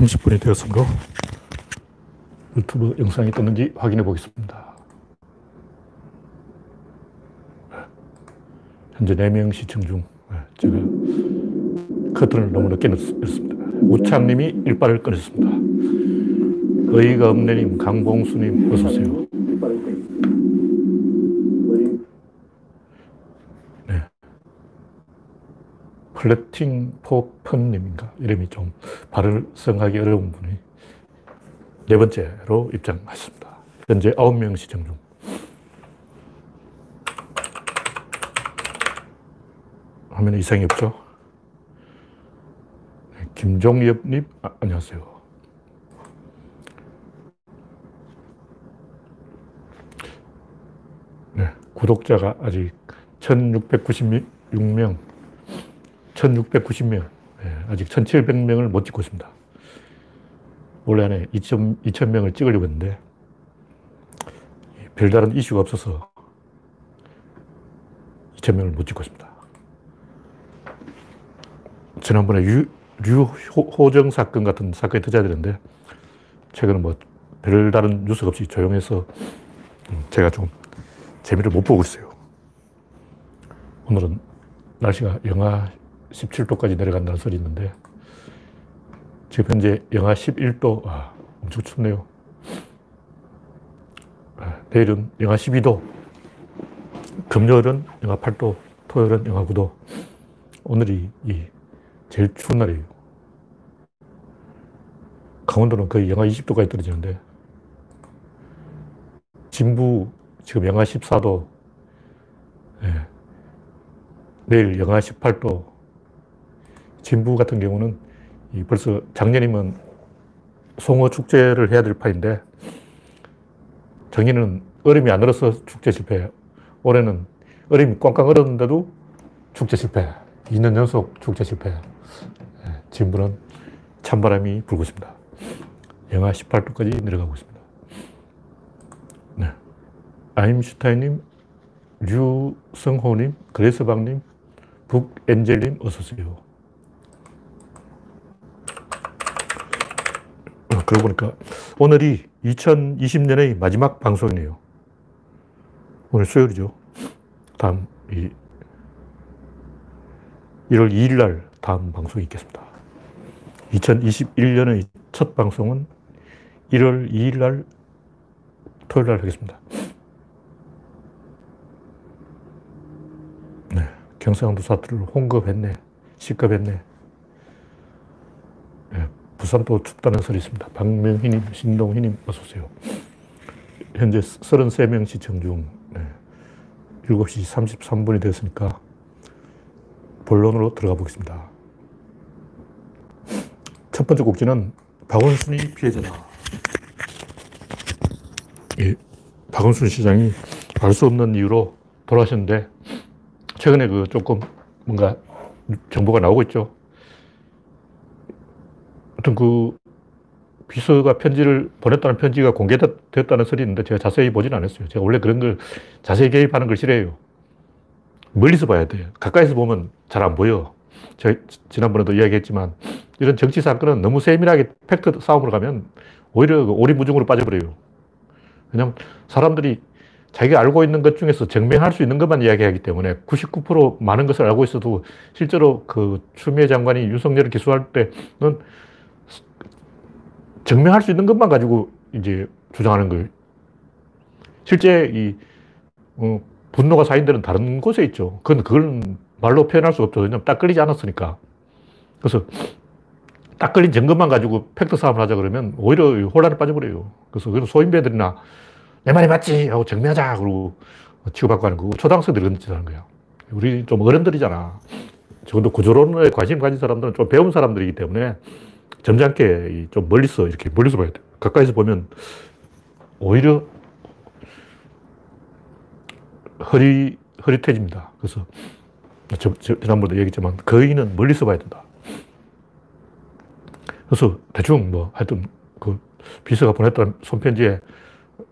30분이 되었으므로 유튜브 영상이 떴는지 확인해 보겠습니다. 현재 4명 시청 중. 네, 제가 커튼을 너무 늦게 넣습니다. 우창님이 일발을 끊었습니다. 의의가 없네님, 강봉수님, 어서오세요. 네. 플래팅 포펀님인가? 이름이 좀 발을 성하기 어려운 분이 네 번째로 입장했습니다. 현재 9명 시청 중. 화면에 이상이 없죠? 네, 김종엽님, 아, 안녕하세요. 네, 구독자가 아직 1696명, 1690명, 네, 아직 1700명을 못 찍고 있습니다. 원래 안에 2천, 2000명을 찍으려고 했는데, 별다른 이슈가 없어서 2000명을 못 찍고 있습니다. 지난번에 유, 류호정 사건 같은 사건이 터져야 되는데, 최근에 뭐 별다른 뉴스가 없이 조용해서 음, 제가 좀 재미를 못 보고 있어요. 오늘은 날씨가 영하 17도까지 내려간다는 소리 있는데, 지금 현재 영하 11도, 아, 엄청 춥네요. 아, 내일은 영하 12도, 금요일은 영하 8도, 토요일은 영하 9도. 오늘이 이 제일 추운 날이에요. 강원도는 거의 영하 20도까지 떨어지는데, 진부 지금 영하 14도, 네. 내일 영하 18도, 진부 같은 경우는 벌써 작년이면 송어 축제를 해야 될 판인데, 작년에는 얼음이 안 얼어서 축제 실패. 올해는 얼음이 꽝꽝 얼었는데도 축제 실패. 2년 연속 축제 실패. 네, 진부는 찬바람이 불고 있습니다. 영하 18도까지 내려가고 있습니다. 네. 아임슈타인님, 류성호님, 그레스방님, 북엔젤님, 어서오세요. 그러고 보니까 오늘이 2020년의 마지막 방송이네요. 오늘 수요일이죠. 다음, 이 1월 2일 날 다음 방송이 있겠습니다. 2021년의 첫 방송은 1월 2일 날 토요일 날 하겠습니다. 네. 경상도 사투리를 홍급했네. 시급했네. 네. 부산도 춥다는 소리 있습니다. 박명희님, 신동희님, 어서오세요. 현재 33명 시청 중, 네. 7시 33분이 되었으니까 본론으로 들어가 보겠습니다. 첫 번째 곡지는 박원순이 피해자다. 예, 박원순 시장이 알 수 없는 이유로 돌아가셨는데, 최근에 그 조금 뭔가 정보가 나오고 있죠. 어떤 그 비서가 편지를 보냈다는 편지가 공개됐다는 소리 있는데 제가 자세히 보진 않았어요. 제가 원래 그런 걸 자세히 개입하는 걸 싫어해요. 멀리서 봐야 돼요. 가까이서 보면 잘 안 보여. 제가 지난번에도 이야기했지만 이런 정치 사건은 너무 세밀하게 팩트 싸움으로 가면 오히려 그 오리무중으로 빠져버려요. 왜냐면 사람들이 자기가 알고 있는 것 중에서 증명할 수 있는 것만 이야기하기 때문에 99% 많은 것을 알고 있어도 실제로 그 추미애 장관이 윤석열을 기소할 때는 증명할 수 있는 것만 가지고 이제 주장하는 거예요. 실제 이 어, 분노가 쌓인 데는 다른 곳에 있죠. 그건 그걸 말로 표현할 수 없죠. 왜냐면 딱 걸리지 않았으니까. 그래서 딱 걸린 증거만 가지고 팩트 싸움을 하자 그러면 오히려 혼란에 빠져버려요. 그래서 그런 소인배들이나 내 말이 맞지 하고 증명하자 그러고 치고받고 하는 거고 초등학생들이 그런 짓 하는 거야. 우리 좀 어른들이잖아. 적어도 구조론에 관심 가진 사람들은 좀 배운 사람들이기 때문에 점잖게 좀 멀리서 이렇게 멀리서 봐야 돼. 가까이서 보면 오히려 허리, 허릿해집니다. 그래서 저, 저, 지난번에도 얘기했지만 거인은 멀리서 봐야 된다. 그래서 대충 뭐 하여튼 그 비서가 보냈던 손편지에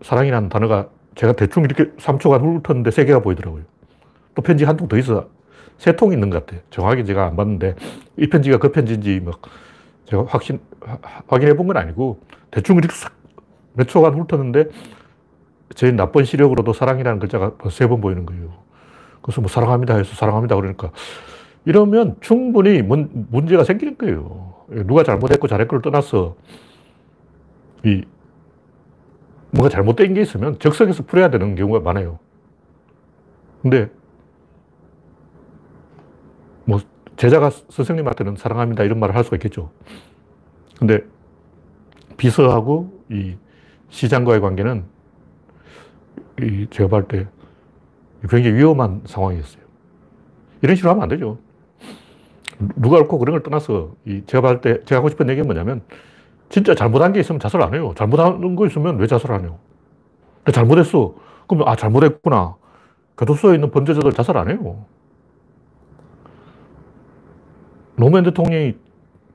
사랑이라는 단어가 제가 대충 이렇게 3초간 훑었는데 세 개가 보이더라고요. 또 편지 한 통 더 있어. 세 통이 있는 것 같아요. 정확히 제가 안 봤는데 이 편지가 그 편지인지 막 제가 확신, 확인해 본 건 아니고 대충 이렇게 몇 초간 훑었는데 제 나쁜 시력으로도 사랑이라는 글자가 세 번 보이는 거예요. 그래서 뭐 사랑합니다 해서 사랑합니다 그러니까 이러면 충분히 문, 문제가 생기는 거예요. 누가 잘못했고 잘했고를 떠나서 이 뭔가 잘못된 게 있으면 적성에서 풀어야 되는 경우가 많아요. 근데 뭐 제자가 선생님한테는 사랑합니다 이런 말을 할 수가 있겠죠. 근데 비서하고 이 시장과의 관계는 이 제가 볼때 굉장히 위험한 상황이었어요. 이런 식으로 하면 안 되죠. 누가 옳고 그런 걸 떠나서 이 제가 봤을 때 제가 하고 싶은 얘기는 뭐냐면 진짜 잘못한 게 있으면 자살 안 해요. 잘못한 거 있으면 왜 자살 안 해요? 잘못했어. 그러면 아 잘못했구나. 교도소에 있는 범죄자들 자살 안 해요. 노무현 대통령이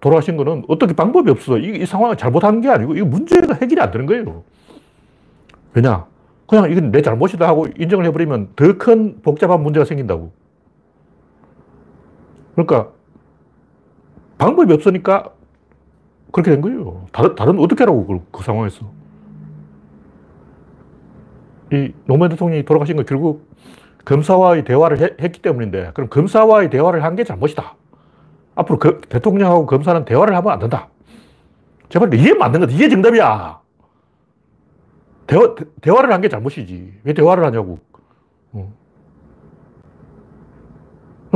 돌아가신 거는 어떻게 방법이 없어. 이, 이 상황을 잘못한 게 아니고, 이 문제가 해결이 안 되는 거예요. 왜냐? 그냥 이건 내 잘못이다 하고 인정을 해버리면 더 큰 복잡한 문제가 생긴다고. 그러니까, 방법이 없으니까 그렇게 된 거예요. 다른, 다른 어떻게 하라고, 그, 그 상황에서. 이 노무현 대통령이 돌아가신 거 결국 검사와의 대화를 해, 했기 때문인데, 그럼 검사와의 대화를 한 게 잘못이다. 앞으로 그 대통령하고 검사는 대화를 하면 안 된다. 제발 이게 맞는 거다. 이게 정답이야. 대화, 대화를 한 게 잘못이지. 왜 대화를 하냐고. 어.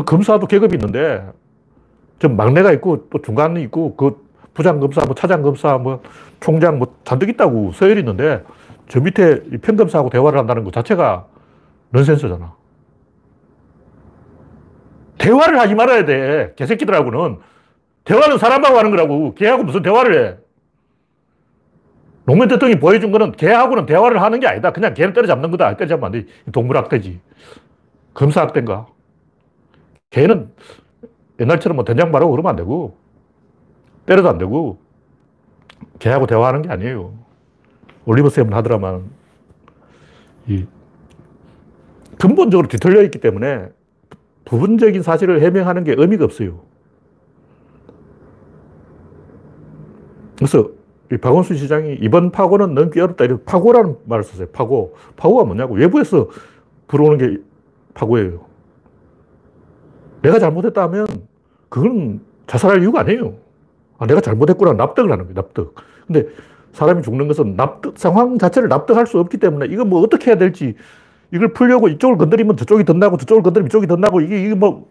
검사도 계급이 있는데, 좀 막내가 있고, 또 중간이 있고, 그 부장검사, 뭐 차장검사, 뭐 총장, 뭐 잔뜩 있다고 서열이 있는데, 저 밑에 평검사하고 대화를 한다는 것 자체가 넌센스잖아. 대화를 하지 말아야 돼. 개새끼들하고는. 대화는 사람하고 하는 거라고. 걔하고 무슨 대화를 해. 노무현 대통령이 보여준 거는 걔하고는 대화를 하는 게 아니다. 그냥 걔를 때려잡는 거다. 때려잡으면 안 돼. 동물학대지. 검사학대인가. 걔는 옛날처럼 뭐 된장 바르고 그러면 안 되고, 때려도 안 되고, 걔하고 대화하는 게 아니에요. 올리버 쌤은 하더라만, 이 근본적으로 뒤틀려 있기 때문에 부분적인 사실을 해명하는 게 의미가 없어요. 그래서 박원순 시장이 이번 파고는 넘기 어렵다. 이런 파고라는 말을 썼어요. 파고. 파고가 뭐냐고. 외부에서 불어오는 게 파고예요. 내가 잘못했다 하면 그건 자살할 이유가 아니에요. 아, 내가 잘못했구나. 납득을 하는 거예요. 납득. 근데 사람이 죽는 것은 납득, 상황 자체를 납득할 수 없기 때문에 이거 뭐 어떻게 해야 될지 이걸 풀려고 이쪽을 건드리면 저쪽이 덧나고 저쪽을 건드리면 이쪽이 덧나고 이게, 이게 뭐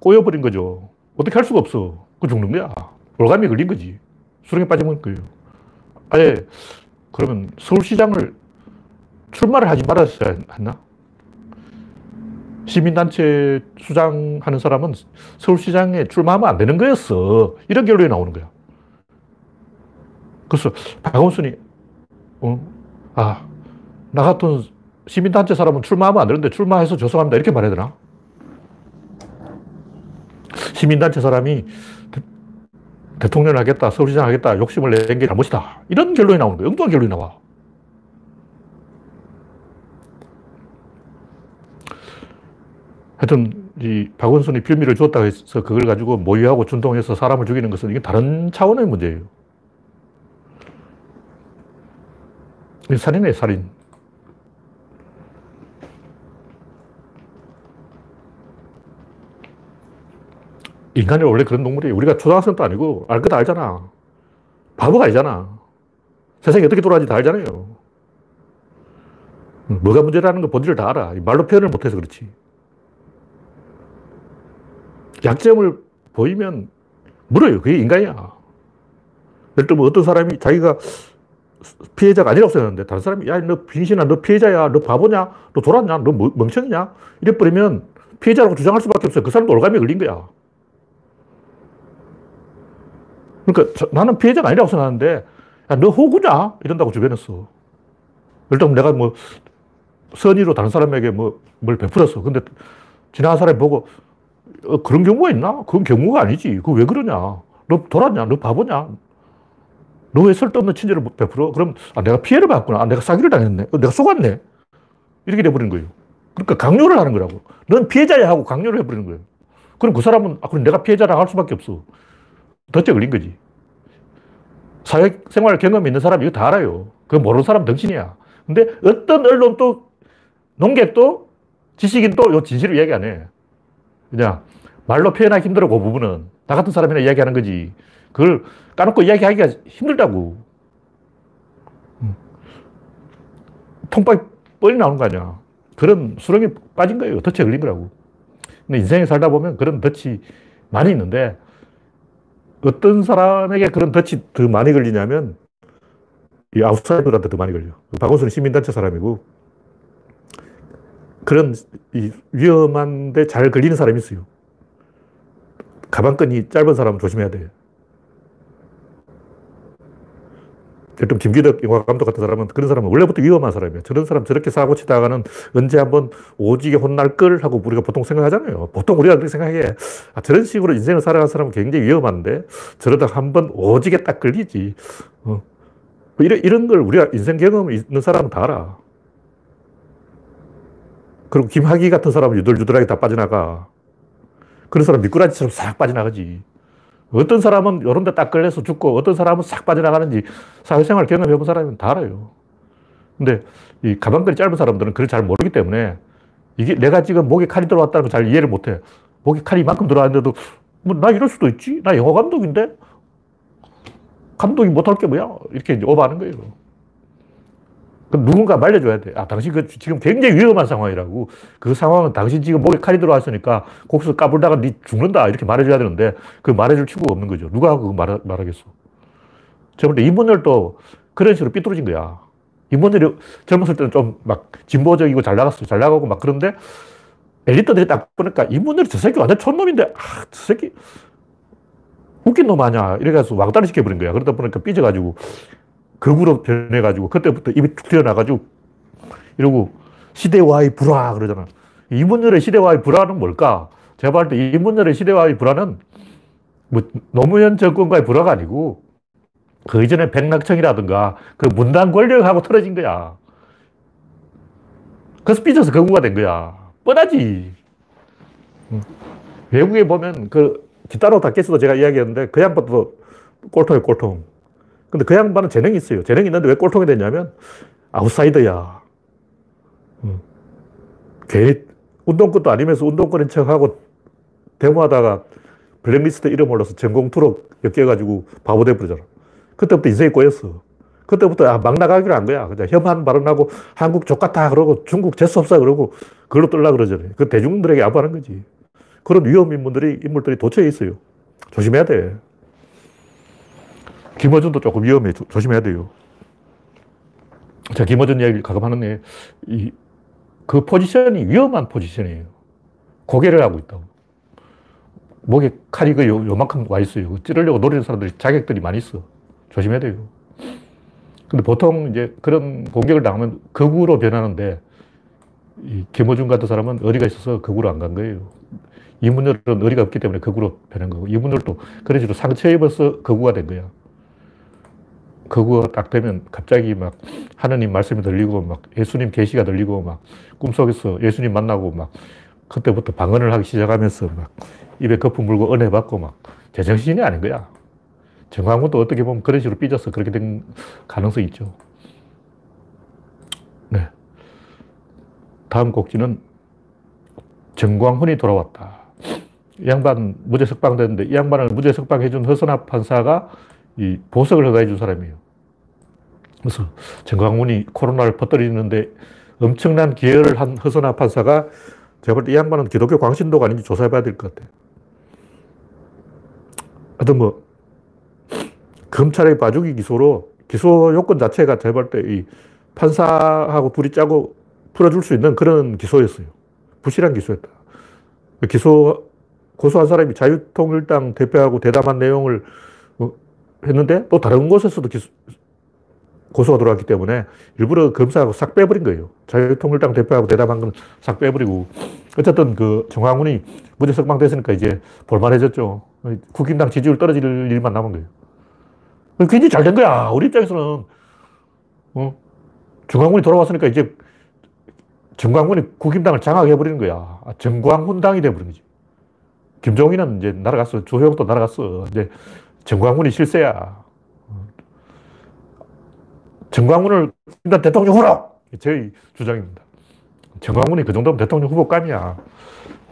꼬여버린 거죠. 어떻게 할 수가 없어. 그 죽는 거야. 올감이 걸린 거지. 수렁에 빠져먹는 거예요. 아예, 그러면 서울시장을 출마를 하지 말았어야 했나? 시민단체 수장하는 사람은 서울시장에 출마하면 안 되는 거였어. 이런 결론이 나오는 거야. 그래서 박원순이, 어, 아, 나 같은 시민단체 사람은 출마하면 안 되는데 출마해서 죄송합니다. 이렇게 말해야 되나? 시민단체 사람이 대, 통령을 하겠다, 서울시장 하겠다, 욕심을 낸 게 잘못이다. 이런 결론이 나오는 거예요. 엉뚱한 결론이 나와. 하여튼, 이 박원순이 빌미를 주었다고 해서 그걸 가지고 모의하고 준동해서 사람을 죽이는 것은 이게 다른 차원의 문제예요. 살인이에요, 살인. 인간이 원래 그런 동물이에요. 우리가 초등학생도 아니고 알것 알잖아. 바보가 아니잖아. 세상이 어떻게 돌아가는지 다 알잖아요. 뭐가 문제라는 거 본질을 다 알아. 말로 표현을 못해서 그렇지. 약점을 보이면 물어요. 그게 인간이야. 예를 들면 어떤 사람이 자기가 피해자가 아니라고 생각하는데 다른 사람이 야, 너 빙신아, 너 피해자야, 너 바보냐, 너 돌았냐, 너 멍청이냐? 이래버리면 피해자라고 주장할 수밖에 없어요. 그 사람도 올감이 걸린 거야. 그러니까 저, 나는 피해자가 아니라고 생각하는데, 야, 너 호구냐? 이런다고 주변에서. 일단 내가 뭐, 선의로 다른 사람에게 뭐, 뭘 베풀었어. 근데 지나간 사람이 보고, 어, 그런 경우가 있나? 그건 경우가 아니지. 그거 왜 그러냐? 너 돌았냐? 너 바보냐? 너 왜 쓸데없는 친절을 베풀어? 그럼, 아, 내가 피해를 받구나. 아, 내가 사기를 당했네. 어, 내가 속았네. 이렇게 돼버리는 거예요. 그러니까 강요를 하는 거라고. 넌 피해자야 하고 강요를 해버리는 거예요. 그럼 그 사람은, 아, 그럼 내가 피해자라 할 수밖에 없어. 덫에 걸린 거지. 사회생활 경험이 있는 사람이 이거 다 알아요. 그 모르는 사람 덩신이야. 근데 어떤 언론 또, 농객도, 지식인도 요 진실을 이야기 안 해. 그냥 말로 표현하기 힘들어, 그 부분은. 나 같은 사람이나 이야기하는 거지. 그걸 까놓고 이야기하기가 힘들다고. 음. 통박이 뻘이 나오는 거 아니야. 그런 수렁에 빠진 거예요. 덫에 걸린 거라고. 근데 인생에 살다 보면 그런 덫이 많이 있는데 어떤 사람에게 그런 덫이 더 많이 걸리냐면 이 아웃사이더한테 더 많이 걸려. 박원순은 시민단체 사람이고 그런 위험한데 잘 걸리는 사람이 있어요. 가방끈이 짧은 사람은 조심해야 돼. 예를 김기덕 영화 감독 같은 사람은 그런 사람은 원래부터 위험한 사람이에요. 저런 사람 저렇게 사고 치다가는 언제 한번 오지게 혼날 걸 하고 우리가 보통 생각하잖아요. 보통 우리가 그렇게 생각해. 아, 저런 식으로 인생을 살아가는 사람은 굉장히 위험한데 저러다 한번 오지게 딱 걸리지. 어. 뭐 이런, 이런 걸 우리가 인생 경험 있는 사람은 다 알아. 그리고 김학의 같은 사람은 유들유들하게 다 빠져나가. 그런 사람 미꾸라지처럼 싹 빠져나가지. 어떤 사람은 이런 데 딱 걸려서 죽고 어떤 사람은 싹 빠져나가는지 사회생활 경험해 본 사람은 다 알아요. 근데 이 가방끈이 짧은 사람들은 그걸 잘 모르기 때문에 이게 내가 지금 목에 칼이 들어왔다는 걸 잘 이해를 못 해. 목에 칼이 이만큼 들어왔는데도 뭐 나 이럴 수도 있지? 나 영화 감독인데? 감독이 못할 게 뭐야? 이렇게 오버하는 거예요. 그럼 누군가 말려줘야 돼. 아, 당신 그 지금 굉장히 위험한 상황이라고. 그 상황은 당신 지금 목에 칼이 들어왔으니까 곡수 까불다가 니 죽는다. 이렇게 말해줘야 되는데 그 말해줄 친구가 없는 거죠. 누가 그거 말, 말하겠어. 볼때 이문열도 그런 식으로 삐뚤어진 거야. 이문열이 젊었을 때는 좀 막 진보적이고 잘 나갔어. 잘 나가고 막 그런데 엘리트들이 딱 보니까 이문열이 저 새끼 완전 촌놈인데, 아, 저 새끼 웃긴 놈 아니야. 이래가지고 왕따를 시켜버린 거야. 그러다 보니까 삐져가지고 극으로 변해가지고 그때부터 입이 툭 튀어나가지고 이러고 시대와의 불화 그러잖아. 이문열의 시대와의 불화는 뭘까? 제가 봤을 때 이문열의 시대와의 불화는 뭐 노무현 정권과의 불화가 아니고 그 이전에 백낙청이라든가 그 문단 권력하고 틀어진 거야. 그래서 삐져서 거구가 된 거야. 뻔하지. 외국에 보면 그 기타로 닦겠어도 제가 이야기했는데 그 양반도 꼴통이 꼴통. 근데 그 양반은 재능이 있어요. 재능이 있는데 왜 꼴통이 됐냐면 아웃사이더야. 음. 괜히 운동권도 아니면서 운동권인 척하고 데모하다가 블랙리스트 이름 올라서 전공 투로 엮여가지고 바보 돼버리잖아. 그때부터 인생이 꼬였어. 그때부터 아, 막 나가기로 한 거야. 그냥 혐한 발언하고 한국 족같다 그러고 중국 재수없어 그러고 그걸로 떨라 그러잖아요. 그 대중들에게 아부하는 거지. 그런 위험 인물들이, 인물들이 도처에 있어요. 조심해야 돼. 김어준도 조금 위험해. 조심해야 돼요. 자, 김어준 이야기를 가끔 하는데, 이, 그 포지션이 위험한 포지션이에요. 고개를 하고 있다고. 목에 칼이 그 요, 요만큼 와 있어요. 찌르려고 노리는 사람들이 자격들이 많이 있어. 조심해야 돼요. 근데 보통 이제 그런 공격을 당하면 극우로 변하는데, 이 김어준 같은 사람은 어리가 있어서 극우로 안 간 거예요. 이문열은 어리가 없기 때문에 극우로 변한 거고, 이문열도 그런 식으로 상처 입어서 극우가 된 거야. 그거 딱 되면 갑자기 막 하느님 말씀이 들리고 막 예수님 계시가 들리고 막 꿈속에서 예수님 만나고 막 그때부터 방언을 하기 시작하면서 막 입에 거품 물고 은혜 받고 막 제정신이 아닌 거야. 정광훈도 어떻게 보면 그런 식으로 삐져서 그렇게 된 가능성이 있죠. 네. 다음 곡지는 정광훈이 돌아왔다. 이 양반 무죄 석방됐는데 이 양반을 무죄 석방해준 허선합 판사가 이 보석을 허가해 준 사람이에요. 그래서 정광훈이 코로나를 퍼뜨리는데 엄청난 기여를 한 허선아 판사가 제가 볼 때 이 양반은 기독교 광신도가 아닌지 조사해 봐야 될 것 같아요. 하여튼 뭐, 검찰의 봐주기 기소로 기소 요건 자체가 제가 볼 때 이 판사하고 둘이 짜고 풀어줄 수 있는 그런 기소였어요. 부실한 기소였다. 기소, 고소한 사람이 자유통일당 대표하고 대담한 내용을 했는데 또 다른 곳에서도 기소, 고소가 들어왔기 때문에 일부러 검사하고 싹 빼버린 거예요. 자유통일당 대표하고 대담한 건 싹 빼버리고 어쨌든 그 정황훈이 무죄 석방됐으니까 이제 볼만해졌죠. 국힘당 지지율 떨어질 일만 남은 거예요. 굉장히 잘 된 거야. 우리 입장에서는 어? 정광훈이 돌아왔으니까 이제 정광훈이 국힘당을 장악해버리는 거야. 아, 정광훈 당이 돼버린 거지. 김종인은 이제 날아갔어. 조혜영도 날아갔어. 이제 전광훈이 실세야. 전광훈을 일단 대통령 후보로! 저희 주장입니다. 전광훈이 그 정도면 대통령 후보감이야.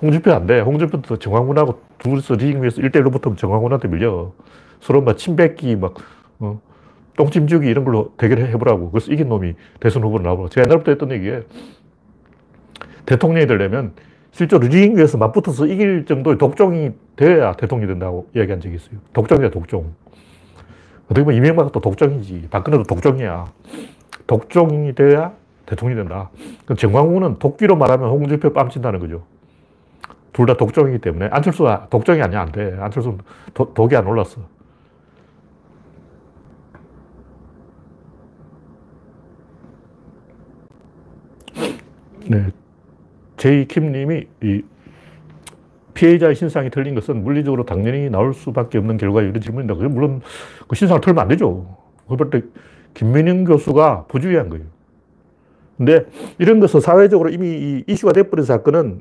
홍준표 안 돼. 홍준표도 전광훈하고 둘이서 링 위에서 1대1로 붙으면 전광훈한테 밀려. 서로 막 침뱉기, 막, 어, 똥침 주기 이런 걸로 대결해보라고. 그래서 이긴 놈이 대선 후보로 나오고. 제가 옛날부터 했던 얘기에 대통령이 되려면 실제로 링 위에서 맞붙어서 이길 정도의 독종이 돼야 대통령이 된다고 이야기한 적이 있어요. 독종이야, 독종. 어떻게 보면 이명박도 독종이지. 박근혜도 독종이야. 독종이 돼야 대통령이 된다. 정광훈은 독기로 말하면 홍준표 뺨친다는 거죠. 둘 다 독종이기 때문에 안철수가 독종이 아니야 안 돼. 안철수는 도, 독이 안 올랐어. 네. 제이킴 님이 이 피해자의 신상이 틀린 것은 물리적으로 당연히 나올 수밖에 없는 결과 이런 질문입니다. 물론 그 신상을 털면 안 되죠. 그럴 때 김민영 교수가 부주의한 거예요. 근데 이런 것은 사회적으로 이미 이슈가 돼버린 사건은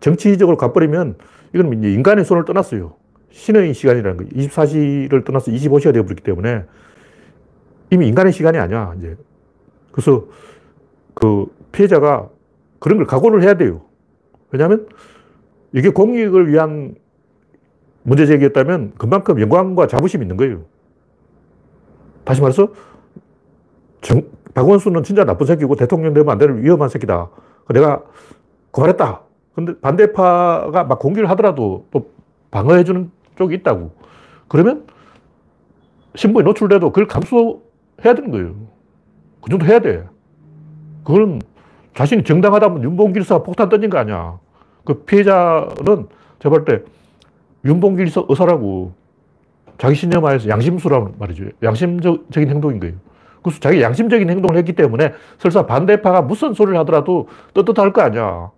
정치적으로 가버리면 이건 이제 인간의 손을 떠났어요. 신의 시간이라는 거 24시를 떠나서 25시가 되어버렸기 때문에 이미 인간의 시간이 아니야, 이제. 그래서 그 피해자가 그런 걸 각오를 해야 돼요. 왜냐하면 이게 공익을 위한 문제 제기였다면 그만큼 영광과 자부심이 있는 거예요. 다시 말해서 정, 박원순은 진짜 나쁜 새끼고 대통령 되면 안 되는 위험한 새끼다. 내가 고발했다. 근데 반대파가 막 공격을 하더라도 또 방어해주는 쪽이 있다고. 그러면 신부에 노출돼도 그걸 감수해야 되는 거예요. 그 정도 해야 돼. 그건 자신이 정당하다면 윤봉길 사 폭탄 던진 거 아니야. 그 피해자는 제가 볼때 윤봉길 의사라고 자기 신념 하에서 양심수라는 말이죠. 양심적인 행동인 거예요. 그래서 자기 양심적인 행동을 했기 때문에 설사 반대파가 무슨 소리를 하더라도 떳떳할 거 아니야.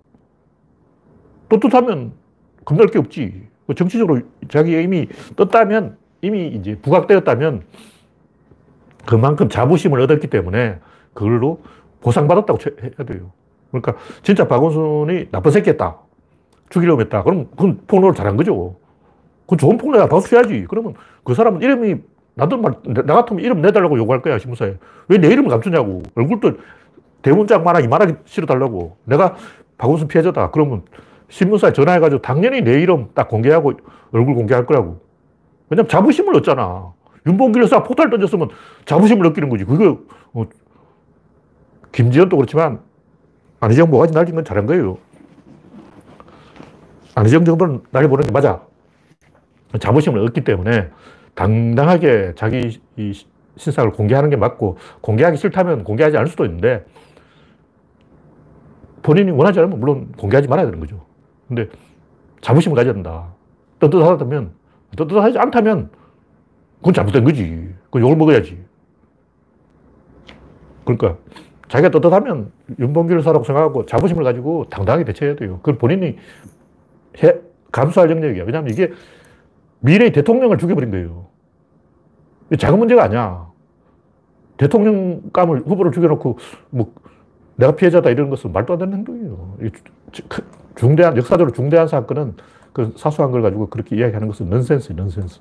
떳떳하면 겁날 게 없지. 그 정치적으로 자기가 이미 떴다면, 이미 이제 부각되었다면 그만큼 자부심을 얻었기 때문에 그걸로 보상받았다고 해야 돼요. 그러니까 진짜 박원순이 나쁜 새끼였다. 죽이려고 했다. 그럼 그건 폭로를 잘한 거죠. 그건 좋은 폭로야. 박수 쳐야지. 그러면 그 사람은 이름이 나도 말, 나 같으면 이름 내달라고 요구할 거야, 신문사에. 왜 내 이름을 감추냐고. 얼굴도 대문짝만하 이만하게 실어달라고. 내가 박원순 피해자다. 그러면 신문사에 전화해가지고 당연히 내 이름 딱 공개하고 얼굴 공개할 거라고. 왜냐면 자부심을 얻잖아. 윤봉길 여사 포탈 던졌으면 자부심을 느끼는 거지. 그거, 어, 김지현도 그렇지만 안희정 뭐가지 날린 건 잘한 거예요. 안희정 정도는 날려보는 게 맞아. 자부심을 얻기 때문에 당당하게 자기 신상을 공개하는 게 맞고 공개하기 싫다면 공개하지 않을 수도 있는데 본인이 원하지 않으면 물론 공개하지 말아야 되는 거죠. 근데 자부심을 가져야 된다. 떳떳하다면, 떳떳하지 않다면 그건 잘못된 거지. 그 욕을 먹어야지. 그러니까 자기가 떳떳하면 윤봉길 사라고 생각하고 자부심을 가지고 당당하게 대처해야 돼요. 그건 본인이 해, 감수할 영역이야. 왜냐하면 이게 미래의 대통령을 죽여버린 거예요. 작은 문제가 아니야. 대통령감을 후보를 죽여놓고 뭐 내가 피해자다 이런 것은 말도 안 되는 행동이에요. 중대한 역사적으로 중대한 사건은 그 사소한 걸 가지고 그렇게 이야기하는 것은 넌센스, 넌센스.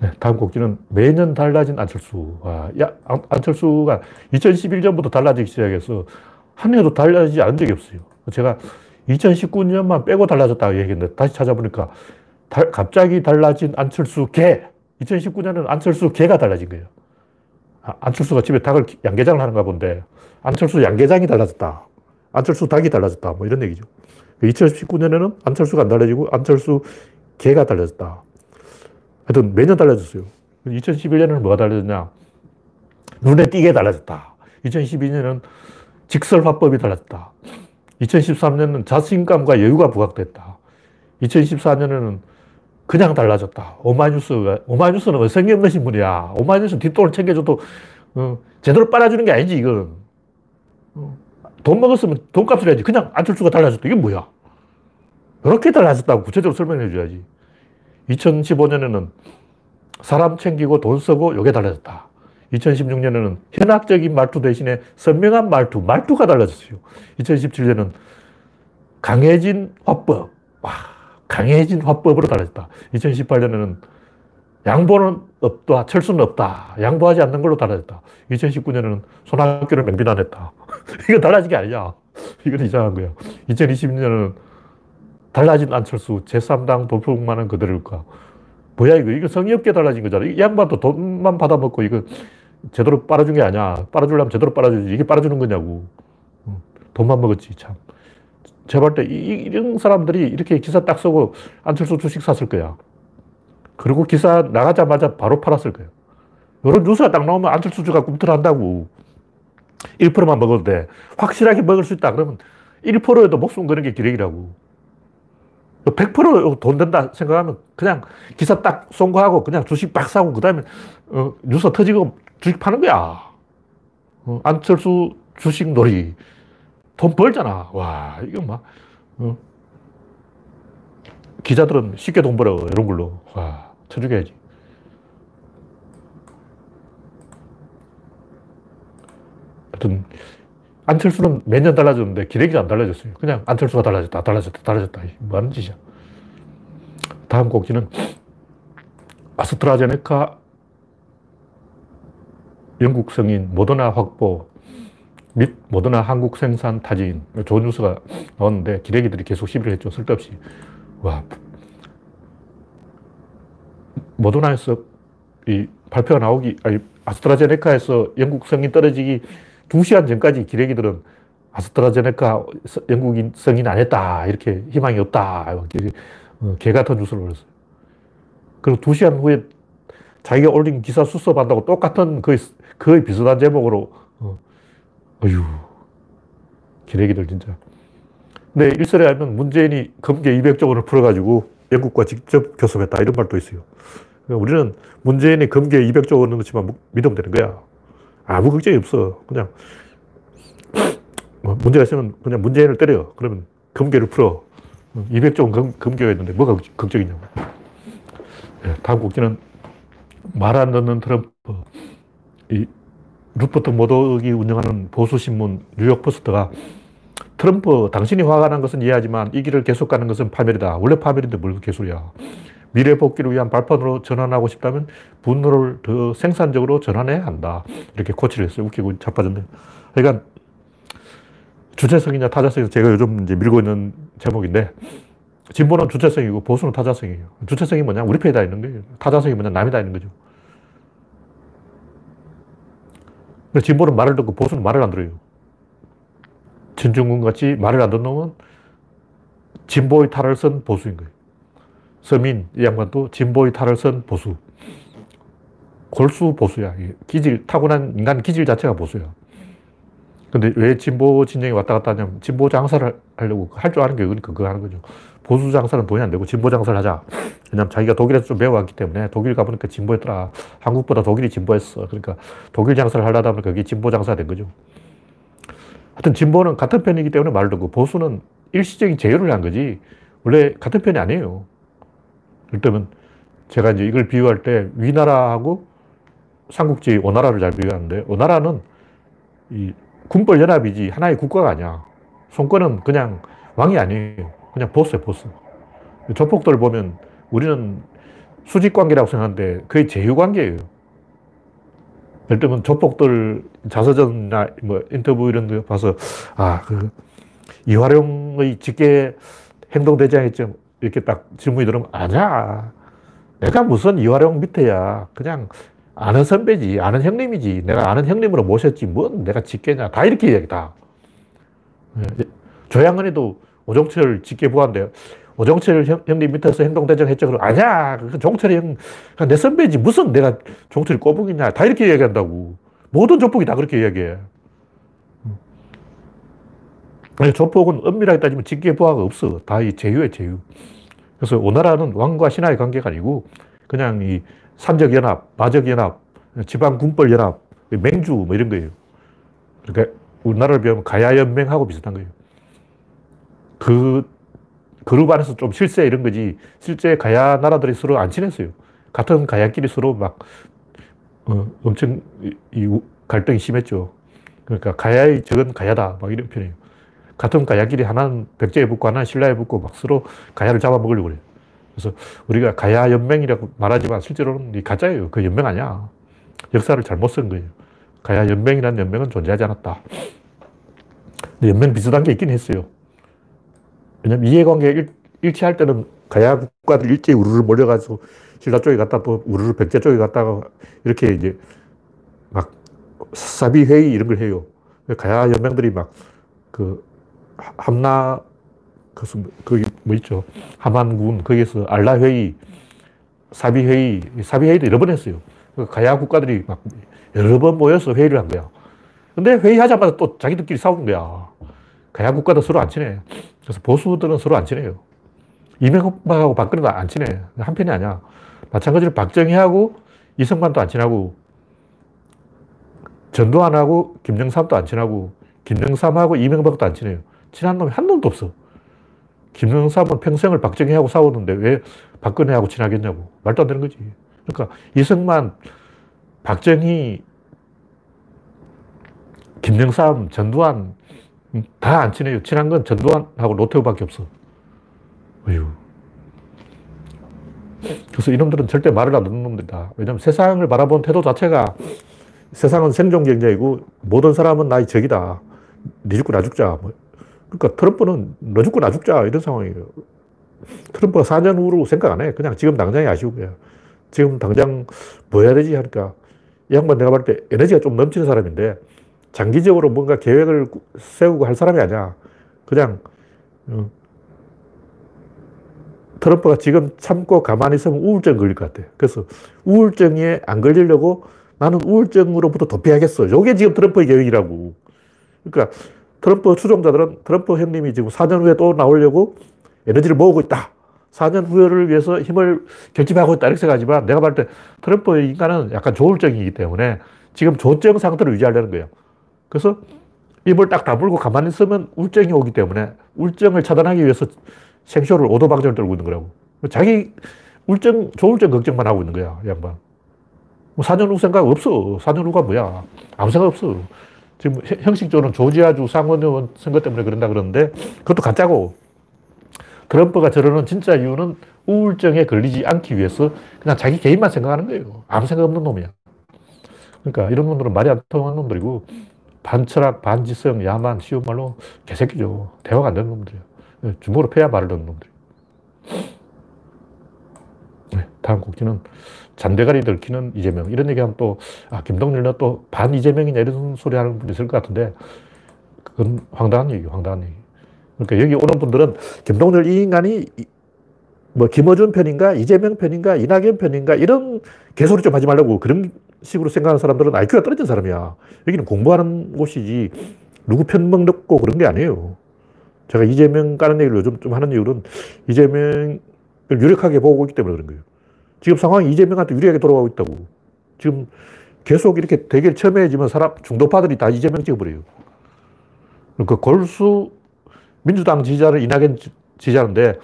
네, 다음 곡지는 매년 달라진 안철수. 와, 야, 안철수가 2011년부터 달라지기 시작해서 한 해도 달라지지 않은 적이 없어요. 제가 2019년만 빼고 달라졌다고 얘기했는데 다시 찾아보니까 달, 갑자기 달라진 안철수 개. 2019년은 안철수 개가 달라진 거예요. 아, 안철수가 집에 닭을 양계장을 하는가 본데 안철수 양계장이 달라졌다. 안철수 닭이 달라졌다. 뭐 이런 얘기죠. 2019년에는 안철수가 안 달라지고 안철수 개가 달라졌다. 하여튼 매년 달라졌어요. 2011년에는 뭐가 달라졌냐? 눈에 띄게 달라졌다. 2012년은 직설화법이 달라졌다. 2013년은 자신감과 여유가 부각됐다. 2014년에는 그냥 달라졌다. 오마이뉴스가, 오마이뉴스는 왜 성의 없는 신문이야. 오마이뉴스는 뒷돈을 챙겨줘도, 어, 제대로 빨아주는 게 아니지, 이건. 어, 돈 먹었으면 돈값을 해야지. 그냥 안철수가 달라졌다. 이게 뭐야? 이렇게 달라졌다고 구체적으로 설명해 줘야지. 2015년에는 사람 챙기고 돈 쓰고 요게 달라졌다. 2016년에는 현학적인 말투 대신에 선명한 말투, 말투가 달라졌어요. 2017년은 강해진 화법. 와, 강해진 화법으로 달라졌다. 2018년에는 양보는 없다. 철수는 없다. 양보하지 않는 걸로 달라졌다. 2019년에는 손학규를 맹비난했다. 이거 달라진 게 아니냐. 이건 이상한 거야. 2020년은 달라진 안철수, 제3당 돌풍만은 그대로일까. 뭐야, 이거. 이거 성의 없게 달라진 거잖아. 이 양반도 돈만 받아먹고 이거 제대로 빨아준 게 아니야. 빨아주려면 제대로 빨아주지. 이게 빨아주는 거냐고. 돈만 먹었지, 참. 제발 때 이 런 사람들이 이렇게 기사 딱 쓰고 안철수 주식 샀을 거야. 그리고 기사 나가자마자 바로 팔았을 거예요. 이런 뉴스가 딱 나오면 안철수 주가 꿈틀한다고. 1%만 먹어도 돼. 확실하게 먹을 수 있다. 그러면 1%에도 목숨 거는 게 기력이라고. 100%돈 된다 생각하면 그냥 기사 딱 송고하고 그냥 주식 빡 사고 그 다음에 어, 뉴스 터지고 주식 파는 거야. 어, 안철수 주식 놀이. 돈 벌잖아. 와, 이거 막, 어. 기자들은 쉽게 돈 벌어. 이런 걸로. 와, 쳐주게야지. 하여튼, 안철수는 매년 달라졌는데 기레기가 안 달라졌어요. 그냥 안철수가 달라졌다, 달라졌다, 달라졌다. 뭐 하는 짓이야. 다음 곡지는 아스트라제네카 영국 성인 모더나 확보 및 모더나 한국 생산 타진 좋은 뉴스가 나왔는데 기레기들이 계속 시비를 했죠. 쓸데없이. 와. 모더나에서 이 발표가 나오기, 아니, 아스트라제네카에서 영국 성인 떨어지기 2시간 전까지 기레기들은 아스트라제네카 영국인 성인 안 했다. 이렇게 희망이 없다. 어, 개 같은 뉴스를 올렸어요. 그리고 2시간 후에 자기가 올린 기사 수습한다고 똑같은 거의, 거의 비슷한 제목으로 어, 어휴, 기레기들 진짜. 근데 일설에 하면 문재인이 검게 200조 원을 풀어가지고 영국과 직접 교섭했다 이런 말도 있어요. 그러니까 우리는 문재인이 검게 200조 원을 넣지만 믿으면 되는 거야. 아무 걱정이 없어. 그냥 뭐 문제가 있으면 그냥 문재인을 때려. 그러면 금괴를 풀어. 200조 원 금, 금괴가 있는데 뭐가 걱정이냐고. 네, 다음 꼭지는 말 안 듣는 트럼프. 이 루퍼트 머독이 운영하는 보수신문 뉴욕포스트가 트럼프 당신이 화가 난 것은 이해하지만 이 길을 계속 가는 것은 파멸이다. 원래 파멸인데 뭘 개소리야. 미래 복귀를 위한 발판으로 전환하고 싶다면 분노를 더 생산적으로 전환해야 한다. 이렇게 코치를 했어요. 웃기고 자빠졌네. 그러니까 주체성이냐 타자성이냐 제가 요즘 이제 밀고 있는 제목인데 진보는 주체성이고 보수는 타자성이에요. 주체성이 뭐냐? 우리 편에 다 있는 거예요. 타자성이 뭐냐? 남이 다 있는 거죠. 진보는 말을 듣고 보수는 말을 안 들어요. 진중군 같이 말을 안 듣는 놈은 진보의 탈을 쓴 보수인 거예요. 서민, 이 양반도 진보의 탈을 쓴 보수. 골수 보수야. 기질, 타고난 인간 기질 자체가 보수야. 근데 왜 진보 진영이 왔다 갔다 하냐면 진보 장사를 하려고 할 줄 아는 게 그러니까 그거 하는 거죠. 보수 장사는 돈이 안 되고 진보 장사를 하자. 왜냐면 자기가 독일에서 좀 배워왔기 때문에 독일 가보니까 진보했더라. 한국보다 독일이 진보했어. 그러니까 독일 장사를 하려다 보니까 그게 진보 장사가 된 거죠. 하여튼 진보는 같은 편이기 때문에 말을 듣고 보수는 일시적인 제휴를 한 거지 원래 같은 편이 아니에요. 그렇다면 제가 이제 이걸 비유할 때 위나라하고 삼국지 오나라를 잘 비유하는데 오나라는 이 군벌 연합이지 하나의 국가가 아니야. 손권은 그냥 왕이 아니에요. 그냥 보스야, 보스. 조폭들 보면 우리는 수직 관계라고 생각하는데 거의 제휴 관계예요. 예를 들면 조폭들 자서전이나 뭐 인터뷰 이런 거 봐서 아, 그 이화룡의 직계 행동 대장이죠. 이렇게 딱 질문이 들으면 아니야. 내가 무슨 이화룡 밑에야. 그냥 아는 선배지, 아는 형님이지. 내가 아는 형님으로 모셨지. 뭔 내가 직계냐. 다 이렇게 이야기 다. 예, 조양은에도 오종철 직계 부한데 오종철 형, 님 밑에서 행동대장 했죠. 그럼 아니야. 그 종철이 형, 내 선배지. 무슨 내가 종철이 꼬북이냐. 다 이렇게 이야기한다고. 모든 조폭이 다 그렇게 이야기해. 조폭은 엄밀하게 따지면 직계 부하가 없어. 다 이 제휴에 제휴. 그래서 오나라는 왕과 신하의 관계가 아니고 그냥 이 산적연합, 마적연합, 지방군벌연합, 맹주 뭐 이런 거예요. 그러니까 우리나라를 비하면 가야연맹하고 비슷한 거예요. 그 그룹 안에서 좀 실세 이런 거지 실제 가야 나라들이 서로 안 친했어요. 같은 가야끼리 서로 막 어, 엄청 이, 갈등이 심했죠. 그러니까 가야의 적은 가야다 막 이런 편이에요. 같은 가야끼리 하나는 백제에 붙고 하나는 신라에 붙고 막 서로 가야를 잡아먹으려고 그래요. 그래서 우리가 가야 연맹이라고 말하지만 실제로는 가짜예요. 그 연맹 아니야. 역사를 잘못 쓴 거예요. 가야 연맹이라는 연맹은 존재하지 않았다. 연맹 비슷한 게 있긴 했어요. 왜냐면 이해관계 일, 일치할 때는 가야 국가들 일제히 우르르 몰려가지고 신라 쪽에 갔다 또 우르르 백제 쪽에 갔다가 이렇게 이제 막 사비 회의 이런 걸 해요. 가야 연맹들이 막 그 함나 그것은 거기 뭐 있죠. 함안군 거기서 알라 회의, 사비 회의, 사비 회의도 여러 번 했어요. 그 가야 국가들이 막 여러 번 모여서 회의를 한 거야. 근데 회의하자마자 또 자기들끼리 싸우는 거야. 가야 국가도 서로 안 친해. 그래서 보수들은 서로 안 친해요. 이명박하고 박근혜도 안 친해. 한 편이 아니야. 마찬가지로 박정희하고 이승만도 안 친하고, 전두환하고 김영삼도 안 친하고, 김영삼하고 이명박도 안 친해요. 친한 놈이 한 놈도 없어. 김영삼은 평생을 박정희하고 싸웠는데 왜 박근혜하고 친하겠냐고. 말도 안 되는 거지. 그러니까 이승만, 박정희, 김영삼, 전두환 다 안 친해요. 친한 건 전두환하고 노태우밖에 없어. 어휴. 그래서 이놈들은 절대 말을 안 듣는 놈들이다. 왜냐면 세상을 바라본 태도 자체가 세상은 생존 경쟁이고 모든 사람은 나의 적이다. 니 죽고 나 죽자. 뭐. 그러니까 트럼프는 너 죽고 나 죽자. 이런 상황이에요. 트럼프가 4년 후로 생각 안 해. 그냥 지금 당장이 아쉬운 거야. 지금 당장 뭐 해야 되지? 하니까 이 양반 내가 볼때 에너지가 좀 넘치는 사람인데 장기적으로 뭔가 계획을 세우고 할 사람이 아니야. 그냥 어, 트럼프가 지금 참고 가만히 있으면 우울증 걸릴 것 같아. 그래서 우울증에 안 걸리려고 나는 우울증으로부터 도피하겠어. 이게 지금 트럼프의 계획이라고. 그러니까 트럼프 추종자들은 트럼프 형님이 지금 4년 후에 또 나오려고 에너지를 모으고 있다. 4년 후를 위해서 힘을 결집하고 있다. 이렇게 생각하지만 내가 볼때 트럼프 인간은 약간 조울증이기 때문에 지금 조증 상태를 유지하려는 거예요. 그래서 입을 딱 다물고 가만히 있으면 울증이 오기 때문에 울증을 차단하기 위해서 생쇼를 오도방정을 떨고 있는 거라고. 자기 울증, 조울증 걱정만 하고 있는 거야, 양반. 뭐 4년 후 생각 없어. 4년 후가 뭐야. 아무 생각 없어. 지금 형식적으로는 조지아주 상원의원 선거 때문에 그런다 그러는데 그것도 가짜고 트럼프가 저러는 진짜 이유는 우울증에 걸리지 않기 위해서 그냥 자기 개인만 생각하는 거예요. 아무 생각 없는 놈이야. 그러니까 이런 놈들은 말이 안 통하는 놈들이고 반철학, 반지성, 야만, 쉬운 말로 개새끼죠. 대화가 안 되는 놈들이야. 주먹으로 패야 말을 듣는 놈들. 네, 다음 곡지는 잔대가리 들 키는 이재명. 이런 얘기하면 또, 아, 김동률은 또반 이재명이냐 이런 소리 하는 분이 있을 것 같은데, 그건 황당한 얘기 황당한 얘기. 그러니까 여기 오는 분들은 김동률 이 인간이 뭐 김어준 편인가, 이재명 편인가, 이낙연 편인가, 이런 개소리 좀 하지 말라고 그런 식으로 생각하는 사람들은 IQ가 떨어진 사람이야. 여기는 공부하는 곳이지, 누구 편먹 넣고 그런 게 아니에요. 제가 이재명 까는 얘기를 요즘 좀 하는 이유는 이재명을 유력하게 보고 있기 때문에 그런 거예요. 지금 상황이 이재명한테 유리하게 돌아가고 있다고. 지금 계속 이렇게 대결 첨예해지면 사람, 중도파들이 다 이재명 찍어버려요. 그 골수 민주당 지지자는 이낙연 지지자인데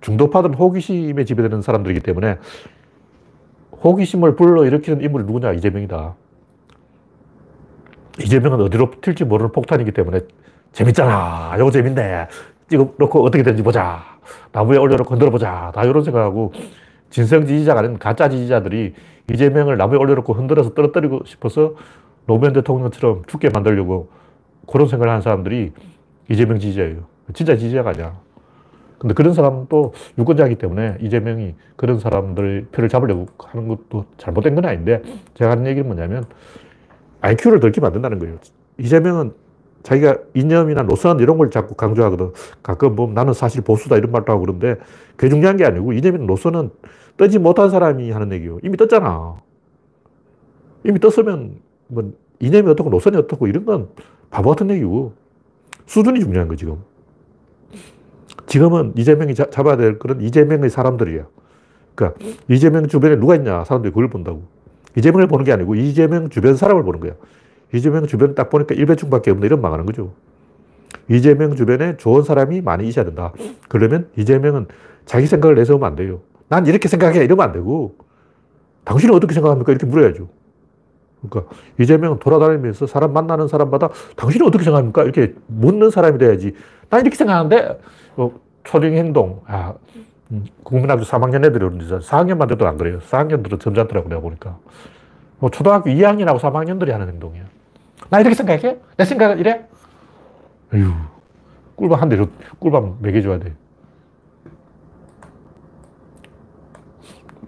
중도파들은 호기심에 지배되는 사람들이기 때문에 호기심을 불러일으키는 인물이 누구냐? 이재명이다. 이재명은 어디로 튈지 모르는 폭탄이기 때문에 재밌잖아. 이거 재밌네. 찍어 놓고 어떻게 되는지 보자. 나무에 올려놓고 흔들어 보자. 다 이런 생각하고 진성 지지자가 아닌 가짜 지지자들이 이재명을 나무에 올려놓고 흔들어서 떨어뜨리고 싶어서 노무현 대통령처럼 죽게 만들려고 그런 생각을 하는 사람들이 이재명 지지자예요. 진짜 지지자가 아니야. 근데 그런 사람도 유권자이기 때문에 이재명이 그런 사람들 표를 잡으려고 하는 것도 잘못된 건 아닌데 제가 하는 얘기는 뭐냐면 IQ를 덜게 만든다는 거예요. 이재명은 자기가 이념이나 노선 이런 걸 자꾸 강조하거든. 가끔 보면 나는 사실 보수다 이런 말도 하고 그런데 그게 중요한 게 아니고 이념이나 노선은 뜨지 못한 사람이 하는 얘기예요. 이미 떴잖아. 이미 떴으면 뭐 이념이 어떻고 노선이 어떻고 이런 건 바보 같은 얘기고 수준이 중요한 거 지금. 지금은 이재명이 자, 잡아야 될 그런 이재명의 사람들이야. 그러니까 이재명 주변에 누가 있냐 사람들이 그걸 본다고. 이재명을 보는 게 아니고 이재명 주변 사람을 보는 거야. 이재명 주변 딱 보니까 일배충밖에 없는 이런 망하는 거죠. 이재명 주변에 좋은 사람이 많이 있어야 된다. 그러면 이재명은 자기 생각을 내세우면 안 돼요. 난 이렇게 생각해. 이러면 안 되고, 당신은 어떻게 생각합니까? 이렇게 물어야죠. 그러니까 이재명은 돌아다니면서 사람 만나는 사람마다 당신은 어떻게 생각합니까? 이렇게 묻는 사람이 돼야지. 난 이렇게 생각하는데, 뭐, 초딩 행동, 아, 음, 국민학교 3학년 애들이 그러는데 4학년만 돼도 안 그래요. 4학년들은 점잖더라고 내가 보니까. 뭐 초등학교 2학년하고 3학년들이 하는 행동이야. 나 이렇게 생각해? 내 생각은 이래? 에휴, 꿀밤 한 대, 꿀밤 먹여줘야 돼.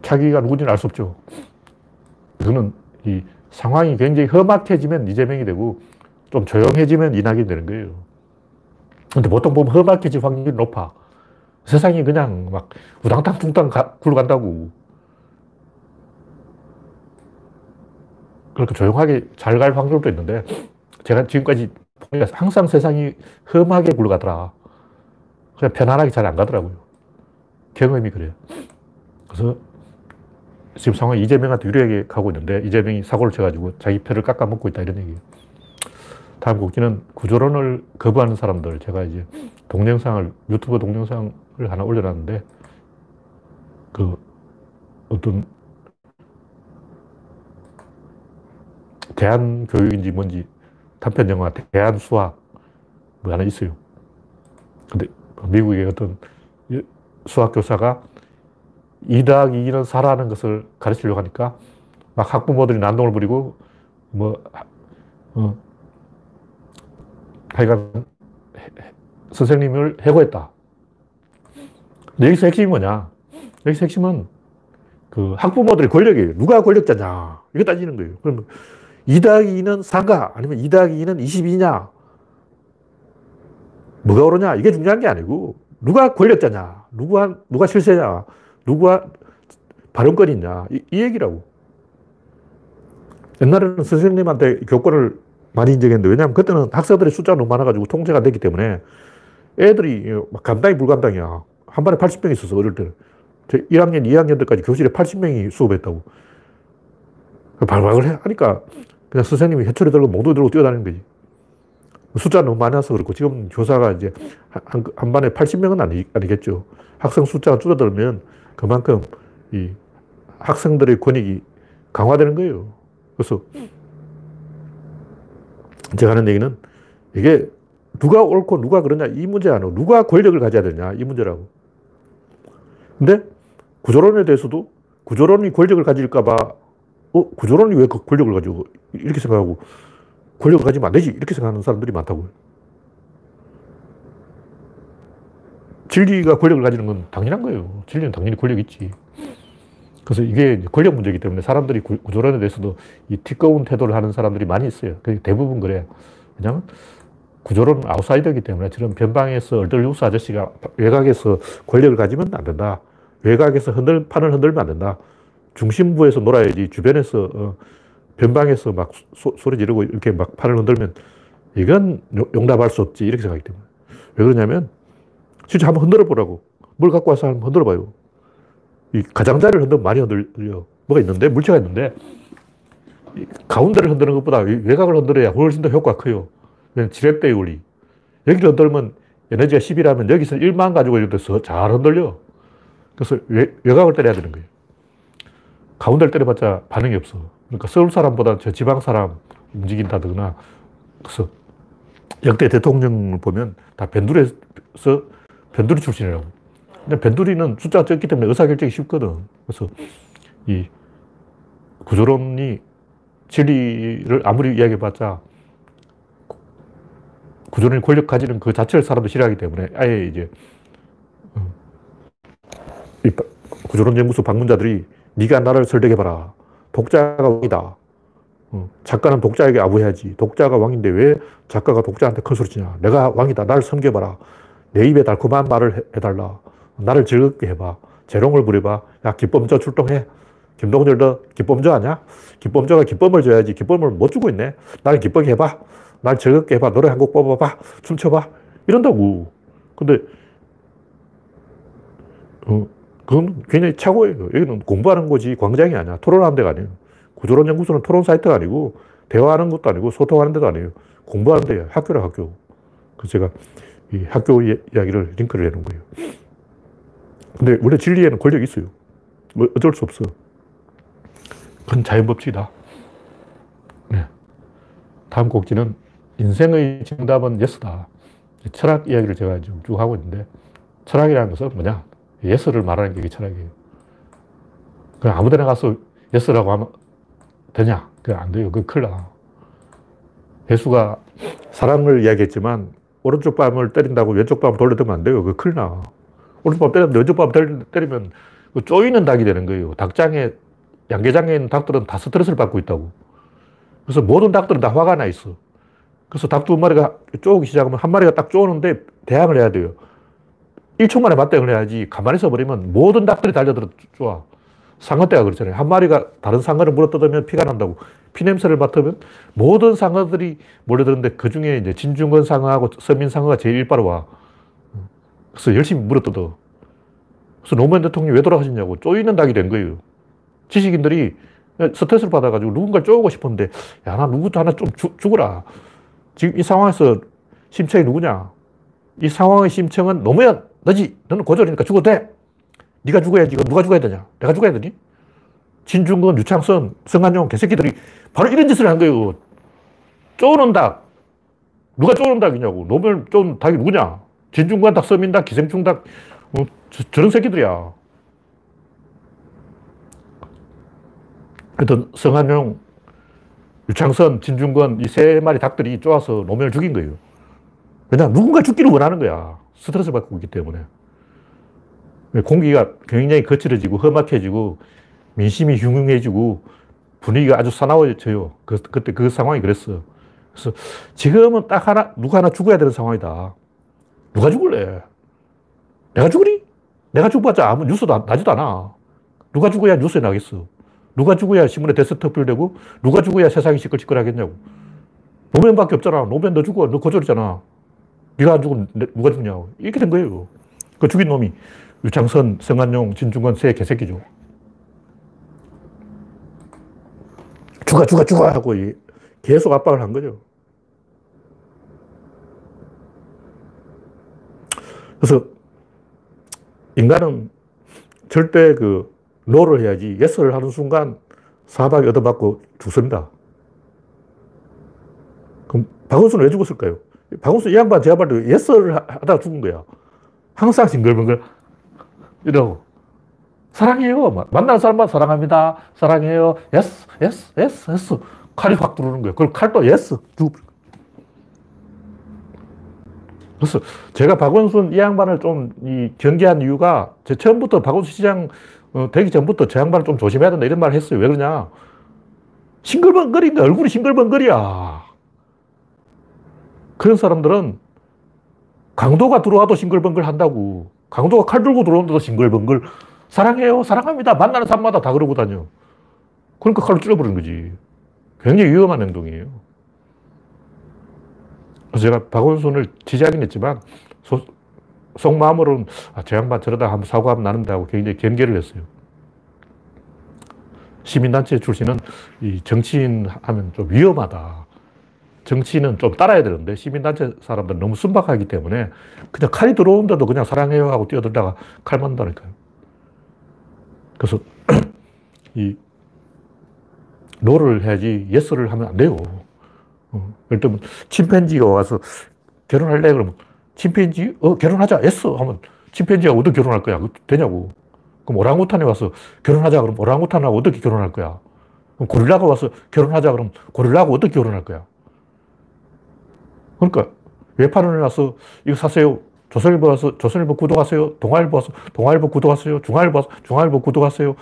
자기가 누군지는 알 수 없죠. 저는 이 상황이 굉장히 험악해지면 이재명이 되고 좀 조용해지면 이낙연이 되는 거예요. 근데 보통 보면 험악해질 확률이 높아. 세상이 그냥 막 우당탕 퉁탕 굴러간다고. 그렇게 조용하게 잘 갈 확률도 있는데 제가 지금까지 항상 세상이 험하게 굴러가더라. 그냥 편안하게 잘 안 가더라고요. 경험이 그래요. 그래서 지금 상황이 이재명한테 유리하게 가고 있는데 이재명이 사고를 쳐가지고 자기 표를 깎아먹고 있다 이런 얘기예요. 다음 곡지는 구조론을 거부하는 사람들. 제가 이제 동영상을, 유튜브 동영상을 하나 올려놨는데, 그 어떤 대한 교육인지 뭔지 단편 영화 대한 수학 뭐 하나 있어요. 근데 미국의 어떤 수학 교사가 2 더하기 2는 4라는 것을 가르치려고 하니까 막 학부모들이 난동을 부리고 뭐, 어, 하여간 선생님을 해고했다. 여기서 핵심이 뭐냐? 여기서 핵심은 그 학부모들의 권력이에요. 누가 권력자냐? 이거 따지는 거예요. 그러면 2 더하기 2는 4가 아니면 2 더하기 2는 22냐? 뭐가 옳으냐? 이게 중요한 게 아니고 누가 권력자냐? 누가, 누가 실세냐? 누가 발언권이 있냐? 이, 이 얘기라고. 옛날에는 선생님한테 교권을 많이 인정했는데 왜냐하면 그때는 학생들의 숫자가 너무 많아가지고 통제가 됐기 때문에 애들이 감당이 불감당이야. 한 반에 80명 있었어, 어릴 때는. 1학년, 2학년 때까지 교실에 80명이 수업했다고. 발박을 하니까 그냥 선생님이 해초리 들고 몽둥이 들고 뛰어다니는 거지. 숫자 너무 많아서 그렇고 지금 교사가 이제 한, 한 반에 80명은 아니, 아니겠죠. 학생 숫자가 줄어들면 그만큼 이 학생들의 권익이 강화되는 거예요. 그래서 제가 하는 얘기는 이게 누가 옳고 누가 그러냐 이 문제 아니고 누가 권력을 가져야 되냐 이 문제라고. 근데 구조론에 대해서도 구조론이 권력을 가질까봐 어 구조론이 왜 그 권력을 가지고 이렇게 생각하고 권력을 가지면 안 되지 이렇게 생각하는 사람들이 많다고요. 진리가 권력을 가지는 건 당연한 거예요. 진리는 당연히 권력이 있지. 그래서 이게 권력 문제이기 때문에 사람들이 구조론에 대해서도 이 티꺼운 태도를 하는 사람들이 많이 있어요. 대부분 그래요. 왜냐면 구조론 아웃사이더이기 때문에 저런 변방에서 얼떨뉴스 아저씨가 외곽에서 권력을 가지면 안 된다. 외곽에서 흔들, 판을 흔들면 안 된다. 중심부에서 놀아야지 주변에서 어, 변방에서 막 소, 리 지르고 이렇게 막 판을 흔들면 이건 용납할 수 없지 이렇게 생각하기 때문에 왜 그러냐면 진짜 한번 흔들어 보라고 뭘 갖고 와서 한번 흔들어 봐요 이 가장자리를 흔들면 많이 흔들려. 뭐가 있는데, 물체가 있는데, 가운데를 흔드는 것보다 외곽을 흔들어야 훨씬 더 효과가 커요. 지렛대의 원리. 여기를 흔들면 에너지가 10이라면 여기서 1만 가지고 이렇게 잘 흔들려. 그래서 외, 외곽을 때려야 되는 거예요. 가운데를 때려봤자 반응이 없어. 그러니까 서울 사람보다 저 지방 사람 움직인다거나, 그래서 역대 대통령을 보면 다 변두리에서 변두리 출신이라고. 근데 변두리는 숫자가 적기 때문에 의사결정이 쉽거든. 그래서 이 구조론이 진리를 아무리 이야기해봤자 구조론이 권력 가지는 그 자체를 사람도 싫어하기 때문에 아예 이제 어, 이 구조론 연구소 방문자들이 네가 나를 설득해봐라. 독자가 왕이다. 어, 작가는 독자에게 아부해야지. 독자가 왕인데 왜 작가가 독자한테 큰 소리 치냐. 내가 왕이다. 나를 섬겨봐라. 내 입에 달콤한 말을 해달라. 나를 즐겁게 해봐. 재롱을 부려봐. 야, 기법조 출동해. 김동철도 기법조 아냐? 기법조가 기법을 줘야지. 기법을 못 주고 있네. 나를 기쁘게 해봐. 날 즐겁게 해봐. 노래 한 곡 뽑아봐. 춤춰봐. 이런다고. 근데, 어, 그건 굉장히 착오예요. 여기는 공부하는 거지 광장이 아니야. 토론하는 데가 아니에요. 구조론 연구소는 토론 사이트가 아니고, 대화하는 것도 아니고, 소통하는 데도 아니에요. 공부하는 데야. 학교라 학교. 그래서 제가 이 학교 이야기를 링크를 해놓은 거예요. 근데 원래 진리에는 권력이 있어요. 뭐 어쩔 수 없어. 그건 자연법칙이다. 네. 다음 꼭지는 인생의 정답은 yes다. 철학 이야기를 제가 지금 쭉 하고 있는데 철학이라는 것은 뭐냐? yes를 말하는 게 철학이에요. 그냥 아무 데나 가서 yes라고 하면 되냐? 그게 안 돼요. 그 큰일 나. 예수가 사랑을 이야기했지만 오른쪽 뺨을 때린다고 왼쪽 뺨 돌려대면 안 돼요. 그 큰일 나. 오른쪽 뺨 때리면 왼쪽 뺨 때리면 그 쪼이는 닭이 되는 거예요. 닭장에, 양계장에 있는 닭들은 다 스트레스를 받고 있다고. 그래서 모든 닭들은 다 화가 나 있어. 그래서 닭 두 마리가 쪼기 시작하면 한 마리가 딱 쪼는데 대항을 해야 돼요. 1초 만에 맞대응을 해야지 가만히 있어버리면 모든 닭들이 달려들어 좋아. 상어떼가 그렇잖아요. 한 마리가 다른 상어를 물어뜯으면 피가 난다고. 피 냄새를 맡으면 모든 상어들이 몰려드는데 그 중에 이제 진중권 상어하고 서민 상어가 제일 일바로 와. 그래서 열심히 물어뜯어. 그래서 노무현 대통령이 왜 돌아가셨냐고 쪼이는 닭이 된 거예요. 지식인들이 스트레스를 받아가지고 누군가를 쪼고 싶었는데, 야, 나 누구도 하나 좀 죽, 죽어라. 지금 이 상황에서 심청이 누구냐? 이 상황의 심청은 노무현, 너지. 너는 고졸이니까 죽어도 돼. 네가 죽어야지. 누가 죽어야 되냐? 내가 죽어야 되니? 진중권, 유창선, 성한용, 개새끼들이 바로 이런 짓을 한 거예요. 쪼는 닭. 누가 쪼는 닭이냐고. 노무현 쪼는 닭이 누구냐? 진중권 닭, 서민 닭, 기생충 닭. 어, 저, 런 새끼들이야. 하여튼 성한용, 유창선, 진중권 이 세 마리 닭들이 쪼아서 노무현을 죽인 거예요. 왜냐 누군가 죽기를 원하는 거야. 스트레스 받고 있기 때문에. 공기가 굉장히 거칠어지고 험악해지고 민심이 흉흉해지고 분위기가 아주 사나워져요. 그, 그때 그 상황이 그랬어. 그래서 지금은 딱 하나, 누가 하나 죽어야 되는 상황이다. 누가 죽을래? 내가 죽으리? 내가 죽어봤자 아무 뉴스도 나지도 않아. 누가 죽어야 뉴스에 나겠어. 누가 죽어야 신문에 데스크톱 되고 누가 죽어야 세상이 시끌시끌하겠냐고. 노무현밖에 없잖아. 노무현 너 죽어. 너 고졸이잖아. 네가 안 죽으면 누가 죽냐고. 이렇게 된 거예요. 그 죽인 놈이 유창선, 성한용, 진중권 세 개새끼죠. 죽어, 죽어, 죽어 하고 계속 압박을 한 거죠. 그래서 인간은 절대 그 no를 해야지 yes를 하는 순간 사박이 얻어맞고 죽습니다. 그럼 박원순은 왜 죽었을까요? 박원순 이 양반 제가 봤을 때 yes를 하다가 죽은 거야. 항상 싱글벙글 이러고. 사랑해요. 만나는 사람만 사랑합니다. 사랑해요. yes, yes, yes, yes. 칼이 확 들어오는 거예요. 그걸 칼도 yes. 그래서 제가 박원순 이 양반을 좀 이 경계한 이유가 제 처음부터 박원순 시장 어, 되기 전부터 저 양반을 좀 조심해야 된다 이런 말을 했어요. 왜 그러냐. 싱글벙거리니까 얼굴이 싱글벙거리야. 그런 사람들은 강도가 들어와도 싱글벙글 한다고. 강도가 칼 들고 들어오는데도 싱글벙글. 사랑해요. 사랑합니다. 만나는 사람마다 다 그러고 다녀. 그러니까 칼로 찔러버리는 거지. 굉장히 위험한 행동이에요. 그래서 제가 박원순을 지지하긴 했지만, 소, 속마음으로는, 아, 저 양반 저러다 한번 사고하면 나는다 고 굉장히 경계를 했어요. 시민단체 출신은 이 정치인 하면 좀 위험하다. 정치인은 좀 따라야 되는데 시민단체 사람들은 너무 순박하기 때문에 그냥 칼이 들어오는데도 그냥 사랑해요 하고 뛰어들다가 칼 맞는다니까요. 그래서 이 no를 해야지 yes를 하면 안 돼요. 어, 예를 침팬지가 와서 결혼할래? 그러면 침팬지? 어, 결혼하자. yes! 하면 침팬지가 어떻게 결혼할 거야? 되냐고. 그럼 오랑우탄이 와서 결혼하자. 그러면 오랑우탄하고 어떻게 결혼할 거야? 그럼 고릴라가 와서 결혼하자. 그러면 고릴라하고 어떻게 결혼할 거야? 그러니까 외판을 나서 이거 사세요. 조선일보 와서 조선일보 구독하세요. 동아일보 와서 동아일보 구독하세요. 중앙일보 와서 중앙일보 구독하세요.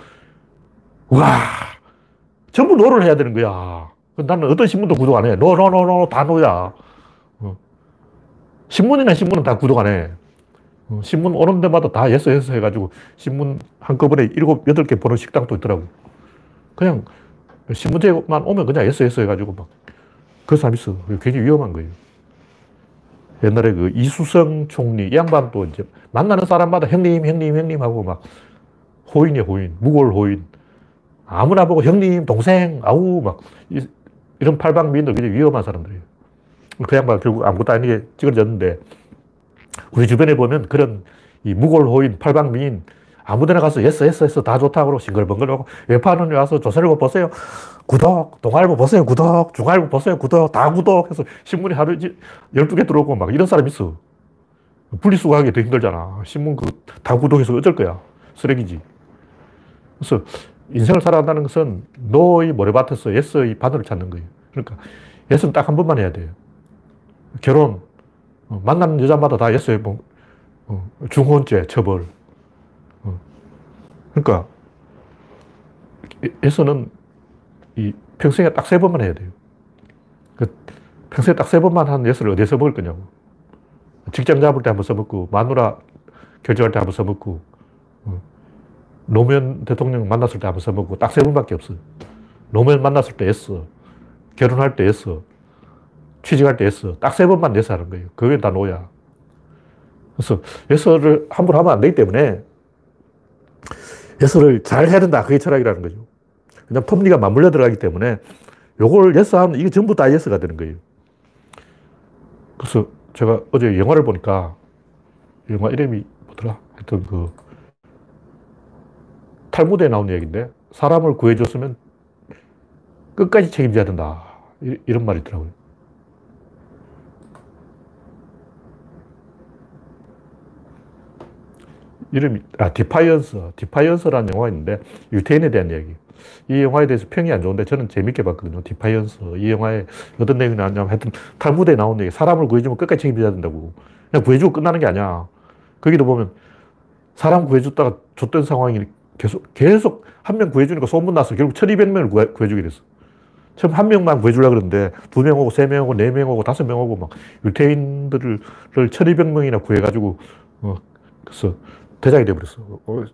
와 전부 no를 해야 되는 거야. 나는 어떤 신문도 구독 안 해. no, no, no, no, 다 no야. 어. 신문이나 신문은 다 구독 안 해. 어. 신문 오는 데마다 다 yes, yes 해가지고 신문 한꺼번에 일곱, 여덟 개 보는 식당도 있더라고. 그냥 신문제만 오면 그냥 yes, yes 해가지고 막. 그 사람 있어. 굉장히 위험한 거예요. 옛날에 그 이수성 총리, 이 양반도 이제 만나는 사람마다 형님, 형님, 형님 하고 막 호인이야, 호인. 무골 호인. 아무나 보고 형님, 동생, 아우, 막 이, 런 팔방미인들 굉장히 위험한 사람들이에요. 그 양반 결국 아무것도 아니게 찌그러졌는데 우리 주변에 보면 그런 이 무골 호인, 팔방미인 아무데나 가서 yes, yes, yes 다 좋다고 싱글벙글하고 외판원이 와서 조선일보 보세요. 구독, 동아일보 보세요. 구독, 중앙일보 보세요. 구독, 다 구독 해서 신문이 하루 12개 들어오고 막 이런 사람 있어. 분리수거하기 더 힘들잖아. 신문 그 다 구독해서 어쩔 거야. 쓰레기지. 그래서 인생을 살아간다는 것은 no의 모래밭에서 yes의 바늘을 찾는 거예요. 그러니까 yes는 딱 한 번만 해야 돼요. 결혼, 어, 만나는 여자마다 다 yes에 뭐, 어, 중혼죄 처벌. 어. 그러니까 yes는 이 평생에 딱 세 번만 해야 돼요. 그 평생에 딱 세 번만 한 yes를 어디 써먹을 거냐고. 직장 잡을 때 한번 써먹고, 마누라 결정할 때 한번 써먹고, 노무현 대통령 만났을 때 한번 써먹고, 딱 세 번밖에 없어. 노무현 만났을 때 S, 결혼할 때 S, 취직할 때 S, 딱세 번만 S 하는 거예요. 그게 다 노야. 그래서 S를 함부로 하면 안 되기 때문에 S를 잘 해야 된다. 그게 철학이라는 거죠. 그냥 톱니가 맞물려 들어가기 때문에 요걸 yes 하면 이게 전부 다 yes가 되는 거예요. 그래서 제가 어제 영화를 보니까 영화 이름이 뭐더라? 하여튼 그 탈무드에 나온 얘기인데 사람을 구해줬으면 끝까지 책임져야 된다. 이런 말이 있더라고요. 이름이, 아, 디파이언스. 디파이언스라는 영화가 있는데, 유태인에 대한 이야기. 이 영화에 대해서 평이 안 좋은데 저는 재밌게 봤거든요. 디파이언스. 이 영화에 어떤 내용이 나왔냐면 하여튼 탈무드에 나온 얘기. 사람을 구해주면 끝까지 책임져야 된다고. 그냥 구해주고 끝나는 게 아니야. 거기도 보면 사람 구해줬다가 줬던 상황이 계속, 계속 한 명 구해주니까 소문났어. 결국 1200명을 구해, 구해주게 됐어. 처음 한 명만 구해주려고 그러는데 두 명 오고 세 명 오고 네 명 오고 다섯 명 오고 막 유태인들을 1200명이나 구해가지고 어, 그래서 대장이 돼버렸어. 어,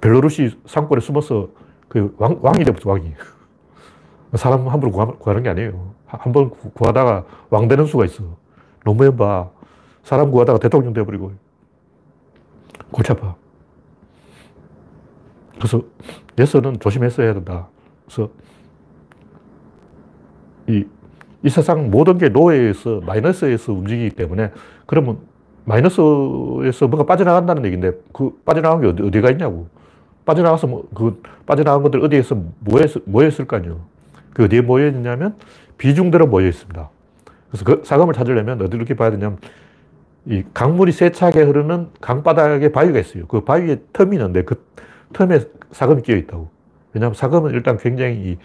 벨로루시 상권에 숨어서 그 왕, 왕이 돼버렸어, 왕이. 사람 함부로 구하, 는 게 아니에요. 한 번 구하다가 왕 되는 수가 있어. 노무현 봐. 사람 구하다가 대통령 돼버리고. 골치 아파. 그래서 예서는 조심해서 해야 된다. 그래서 이, 이 세상 모든 게 노예에서 마이너스에서 움직이기 때문에 그러면 마이너스에서 뭔가 빠져나간다는 얘기인데 그 빠져나간 게 어디, 어디 가 있냐고. 빠져나가서 뭐, 그 빠져나간 것들 어디에서 모였, 모였을 거 아니에요. 그 어디에 모여 있냐면 비중대로 모여 있습니다. 그래서 그 사금을 찾으려면 이렇게 봐야 되냐면 이 강물이 세차게 흐르는 강바닥에 바위가 있어요. 그 바위에 틈이 있는데 그 틈에 사금이 끼어 있다고. 왜냐하면 사금은 일단 굉장히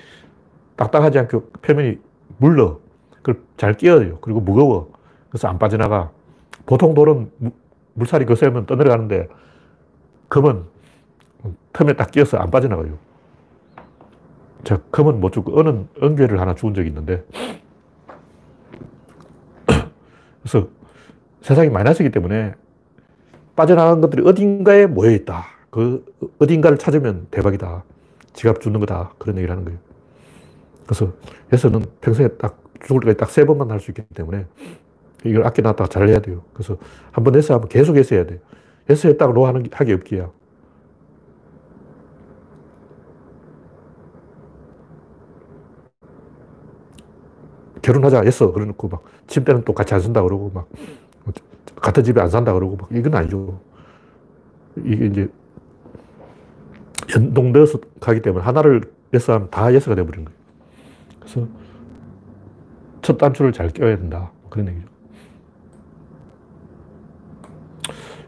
딱딱하지 않게 표면이 물러. 그걸 잘 끼어요. 그리고 무거워. 그래서 안 빠져나가. 보통 돌은 물살이 거세면 떠내려가는데 금은 틈에 딱 끼어서 안 빠져나가요. 저 금은 못 죽고 은은 은괴를 하나 죽은 적이 있는데 그래서 세상이 마이너스이기 때문에 빠져나간 것들이 어딘가에 모여 있다. 그 어딘가를 찾으면 대박이다. 지갑 주는 거다. 그런 얘기를 하는 거예요. 그래서 예서는 평생에 딱 죽을 때까지 딱 세 번만 할 수 있기 때문에 이걸 아껴놨다가 잘 해야 돼요. 그래서 한번 예서 하면 계속 예서 해야 돼요. 예서 했다가 노 하는, 하기 없기야. 결혼하자 했어. 그래 놓고 막 침대는 또 같이 안 쓴다 그러고 막 같은 집에 안 산다 그러고 막 이건 아니죠. 이게 이제 연동되어서 가기 때문에 하나를 예서 하면 다 예서가 되어버린 거예요. 그래서 첫 단추를 잘 껴야 된다. 그런 얘기죠.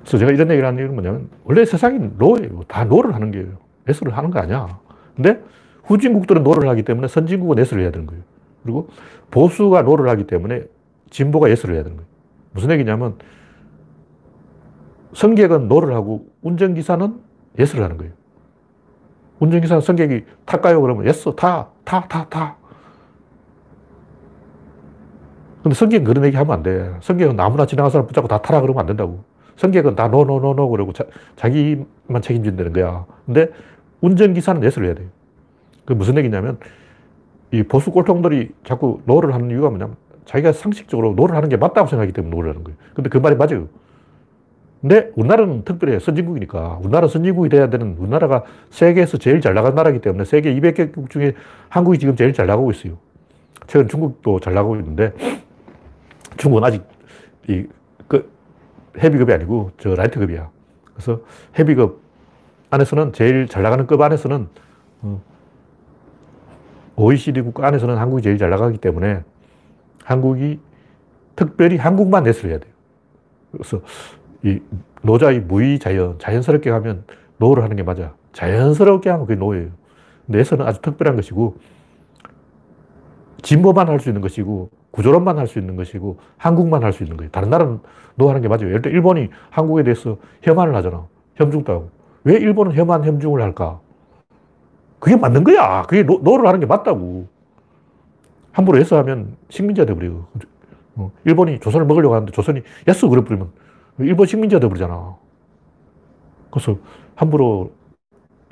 그래서 제가 이런 얘기를 하는 이유는 뭐냐면 원래 세상이 no예요. 다 no를 하는 거예요. yes를 하는 거 아니야. 근데 후진국들은 no를 하기 때문에 선진국은 yes를 해야 되는 거예요. 그리고 보수가 no를 하기 때문에 진보가 yes를 해야 되는 거예요. 무슨 얘기냐면 승객은 no를 하고 운전기사는 yes를 하는 거예요. 운전기사는 승객이 탈까요? 그러면 yes, 타, 타, 타, 타. 근데 승객은 그런 얘기 하면 안 돼. 승객은 아무나 지나가는 붙잡고 다 타라 그러면 안 된다고. 승객은 다 no, no, no, no 그러고 자, 자기만 책임진다는 거야. 근데 운전기사는 yes를 해야 돼요. 그 무슨 얘기냐면 이 보수 꼴통들이 자꾸 no를 하는 이유가 뭐냐면 자기가 상식적으로 no를 하는 게 맞다고 생각하기 때문에 no를 하는 거예요. 근데 그 말이 맞아요. 근데 우리나라는 특별히 선진국이니까 우리나라 선진국이 돼야 되는 우리나라가 세계에서 제일 잘 나간 나라이기 때문에 세계 200개국 중에 한국이 지금 제일 잘 나가고 있어요. 최근 중국도 잘 나가고 있는데 중국은 아직 이, 그, 헤비급이 아니고 저 라이트급이야. 그래서 헤비급 안에서는 제일 잘 나가는 급 안에서는 어, OECD 국가 안에서는 한국이 제일 잘 나가기 때문에 한국이 특별히 한국만 해야 돼요. 그래서 이 노자의 무의 자연, 자연스럽게 하면 no를 하는 게 맞아. 자연스럽게 하면 그게 no예요. yes는 아주 특별한 것이고, 진보만 할 수 있는 것이고, 구조론만 할 수 있는 것이고, 한국만 할 수 있는 거예요. 다른 나라는 no 하는 게 맞아요. 예를 들어 일본이 한국에 대해서 혐한을 하잖아. 혐중도 하고. 왜 일본은 혐한, 혐중을 할까? 그게 맞는 거야. 그게 no, no를 하는 게 맞다고. 함부로 yes 하면 식민지가 돼버려요. 어, 일본이 조선을 먹으려고 하는데 조선이 yes 그래버리면 일본 식민지가 돼버리잖아. 그래서 함부로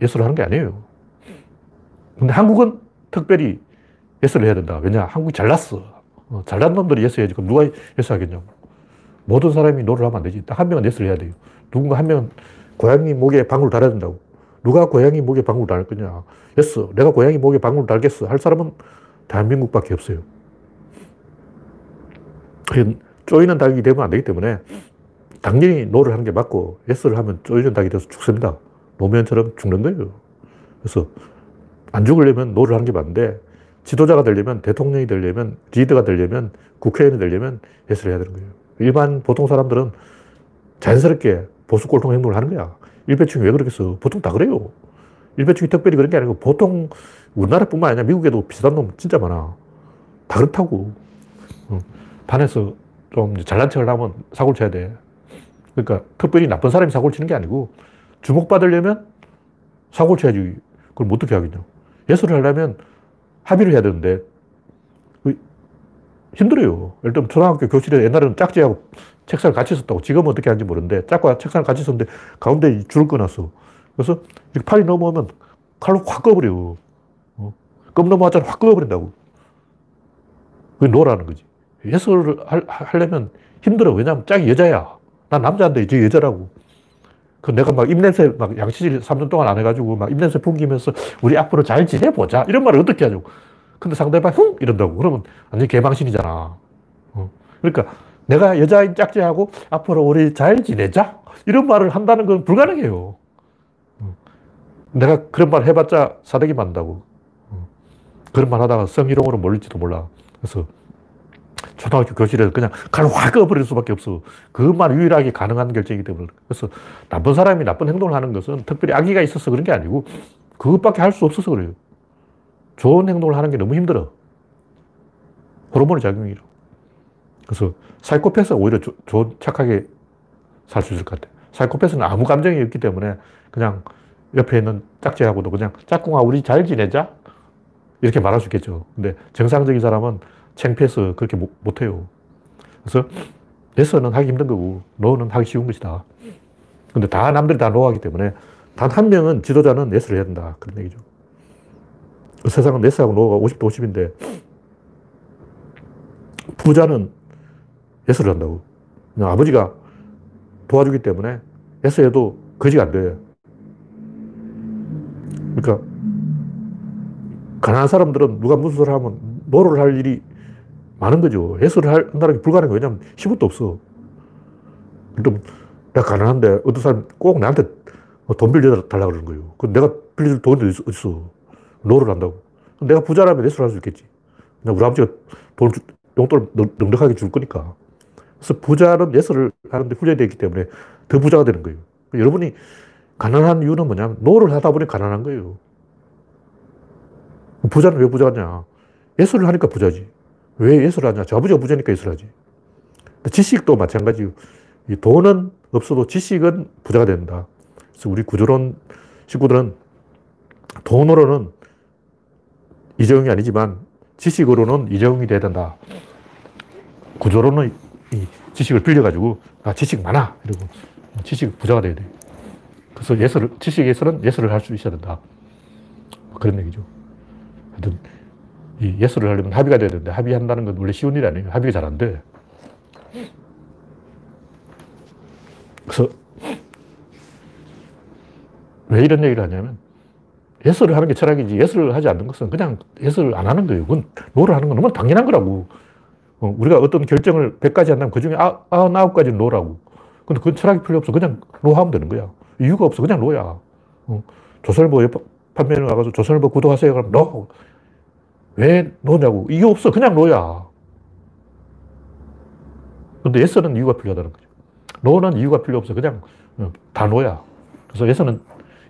yes를 하는 게 아니에요. 근데 한국은 특별히 yes를 해야 된다. 왜냐? 한국이 잘났어. 어, 잘난 놈들이 yes 해야지. 그럼 누가 yes 하겠냐고. 모든 사람이 no를 하면 안 되지. 딱 한 명은 yes를 해야 돼요. 누군가 한 명은 고양이 목에 방울 달아야 된다고. 누가 고양이 목에 방울 달 거냐. yes. 내가 고양이 목에 방울 달겠어. 할 사람은 대한민국밖에 없어요. 쪼이는 닭이 되면 안 되기 때문에 당연히 no를 하는 게 맞고 yes를 하면 쪼이는 닭이 돼서 죽습니다. 노무현처럼 죽는 거예요. 그래서 안 죽으려면 no를 하는 게 맞는데 지도자가 되려면 대통령이 되려면 리더가 되려면 국회의원이 되려면 yes를 해야 되는 거예요. 일반 보통 사람들은 자연스럽게 보수 꼴통 행동을 하는 거야. 일베충이 왜 그러겠어? 보통 다 그래요. 일베충이 특별히 그런 게 아니고 보통 우리나라뿐만 아니라 미국에도 비슷한 놈 진짜 많아. 다 그렇다고. 반에서 좀 잘난 척을 하면 사고를 쳐야 돼. 그러니까 특별히 나쁜 사람이 사고를 치는 게 아니고 주목받으려면 사고를 쳐야지. 그걸 어떻게 하겠냐. 예술을 하려면 합의를 해야 되는데 힘들어요. 예를 들면 초등학교 교실에 옛날에는 짝지하고 책상을 같이 썼다고 지금은 어떻게 하는지 모르는데 짝과 책상을 같이 썼는데 가운데 줄을 끊었어. 그래서 이렇게 팔이 넘어오면 칼로 확 꺼버려. 어? 껌 넘어왔잖아. 확 꺼버린다고. 그게 노라는 거지. 예술을 하 려면 힘들어. 왜냐하면 짝이 여자야. 난 남자인데 저 여자라고. 그 내가 막 입냄새 막 양치질 3년 동안 안 해가지고 막 입냄새 풍기면서 우리 앞으로 잘 지내보자. 이런 말을 어떻게 하냐고. 근데 상대방 흥! 이런다고. 그러면 완전 개방신이잖아. 어. 그러니까 내가 여자인 짝지하고 앞으로 우리 잘 지내자. 이런 말을 한다는 건 불가능해요. 어. 내가 그런 말 해봤자 사대기 만다고. 어. 그런 말 하다가 성희롱으로 몰릴지도 몰라. 그래서 초등학교 교실에서 그냥 칼을 확 꺼버릴 수밖에 없어. 그것만 유일하게 가능한 결정이기 때문에. 그래서 나쁜 사람이 나쁜 행동을 하는 것은 특별히 악의가 있어서 그런 게 아니고 그것밖에 할 수 없어서 그래요. 좋은 행동을 하는 게 너무 힘들어. 호르몬의 작용이로. 그래서 사이코패스가 오히려 조, 좋은, 착하게 살 수 있을 것 같아. 사이코패스는 아무 감정이 없기 때문에 그냥 옆에 있는 짝지하고도 그냥 짝꿍아, 우리 잘 지내자? 이렇게 말할 수 있겠죠. 근데 정상적인 사람은 창피해서 그렇게 못, 못해요. 그래서 yes는 하기 힘든 거고 no는 하기 쉬운 것이다. 근데 다 남들이 다 no하기 때문에 단 한 명은 지도자는 yes를 해야 된다. 그런 얘기죠. 그 세상은 yes하고 no가 50대 50인데 부자는 yes를 한다고. 아버지가 도와주기 때문에 yes해도 거지가 안 돼. 그러니까 가난한 사람들은 누가 무슨 소리 하면 no를 할 일이 많은 거죠. yes를 한다는 게 불가능해. 왜냐면 힘도 없어. 그럼 내가 가난한데 어떤 사람 꼭 나한테 돈 빌려달라고 그러는 거예요. 그 내가 빌려줄 돈이 어딨어. no를 한다고. 내가 부자라면 yes를 할 수 있겠지. 우리 아버지가 돈, 용돈을 넉넉하게 줄 거니까. 그래서 부자는 yes를 하는데 훈련이 되기 때문에 더 부자가 되는 거예요. 여러분이 가난한 이유는 뭐냐면 no를 하다 보니 가난한 거예요. 부자는 왜 부자냐? yes를 하니까 부자지. 왜 yes를 하냐? 저 아버지가 부자니까 yes를 하지. 지식도 마찬가지요. 돈은 없어도 지식은 부자가 된다. 그래서 우리 구조론 식구들은 돈으로는 이재용이 아니지만 지식으로는 이재용이 돼야 된다. 이 지식을 빌려가지고 아 지식 많아 이러고 지식 부자가 돼야 돼. 그래서 예술 지식 예술은 예술을 할 수 있어야 된다. 그런 얘기죠. 하여튼 이 예술을 하려면 합의가 돼야 되는데 합의한다는 건 원래 쉬운 일이 아니에요. 합의가 잘 안 돼. 그래서 왜 이런 얘기를 하냐면 yes를 하는 게 철학이지 yes를 하지 않는 것은 그냥 yes를 안 하는 거예요. 그건 no를 하는 건 너무 당연한 거라고. 어, 우리가 어떤 결정을 100가지 한다면 그 중에 99가지는 no라고. 근데 그건 철학이 필요 없어. 그냥 no 하면 되는 거야. 이유가 없어. 그냥 no야. 어, 조선일보 판매를 와가지고 조선일보 구독하세요. 그럼 no. 왜 no냐고. 이유 없어. 그냥 no야. 근데 yes는 이유가 필요하다는 거죠. no는 이유가 필요 없어. 그냥 어, 다 no야. 그래서 yes는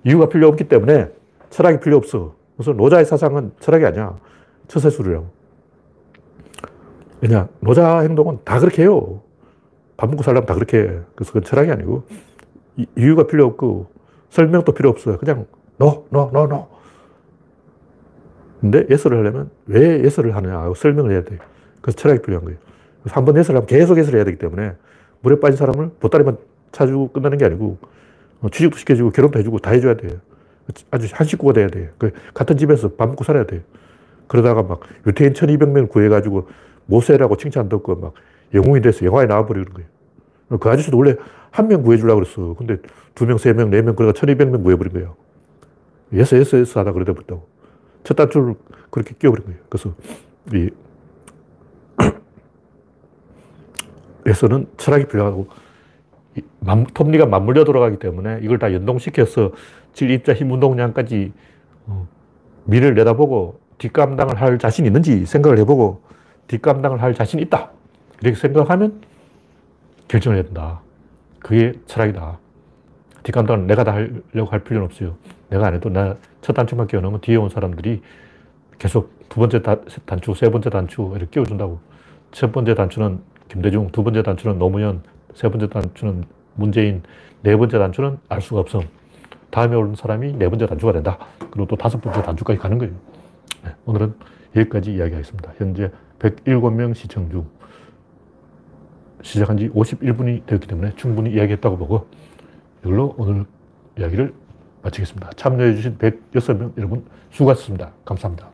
이유가 필요 없기 때문에 철학이 필요 없어. 그래서 노자의 사상은 철학이 아니야. 처세술이라고. 왜냐, 노자 행동은 다 그렇게 해요. 밥 먹고 살려면 다 그렇게 해. 그래서 그건 철학이 아니고, 이, 이유가 필요 없고, 설명도 필요 없어요. 그냥, no, no, no, no. 근데 yes를 하려면 왜 yes를 하느냐 하고 설명을 해야 돼요. 그래서 철학이 필요한 거예요. 그래서 한 번 예설을 하면 계속 예설을 해야 되기 때문에 물에 빠진 사람을 보따리만 차주고 끝나는 게 아니고 어, 취직도 시켜주고 결혼도 해주고 다 해줘야 돼요. 아주 한 식구가 돼야 돼요. 그 같은 집에서 밥 먹고 살아야 돼요. 그러다가 막 유태인 1200명 구해가지고 모세라고 칭찬 듣고 막 영웅이 돼서 영화에 나와버리는 거예요. 그 아저씨도 원래 한 명 구해주려고 그랬어. 근데 두 명, 세 명, 네 명, 그러다 1200명 구해버린 거예요. 예서, 예서, 예서 하다 그러다 붙다고. 첫 단추를 그렇게 끼워버린 거예요. 그래서 이 에서는 철학이 필요하고 톱니가 맞물려 돌아가기 때문에 이걸 다 연동시켜서 질, 입자, 힘, 운동량까지 어, 미래를 내다보고 뒷감당을 할 자신이 있는지 생각을 해보고 뒷감당을 할 자신이 있다. 이렇게 생각하면 결정을 해야 된다. 그게 철학이다. 뒷감당을 내가 다 하려고 할 필요는 없어요. 내가 안 해도 나 첫 단추만 끼워놓으면 뒤에 온 사람들이 계속 두 번째 단추, 세 번째 단추 이렇게 끼워준다고. 첫 번째 단추는 김대중, 두 번째 단추는 노무현, 세 번째 단추는 문재인, 네 번째 단추는 알 수가 없어. 다음에 오는 사람이 네 번째 단추가 된다. 그리고 또 다섯 번째 단추까지 가는 거예요. 네, 오늘은 여기까지 이야기하겠습니다. 현재 107명 시청 중 시작한 지 51분이 되었기 때문에 충분히 이야기했다고 보고 이걸로 오늘 이야기를 마치겠습니다. 참여해주신 106명 여러분 수고하셨습니다. 감사합니다.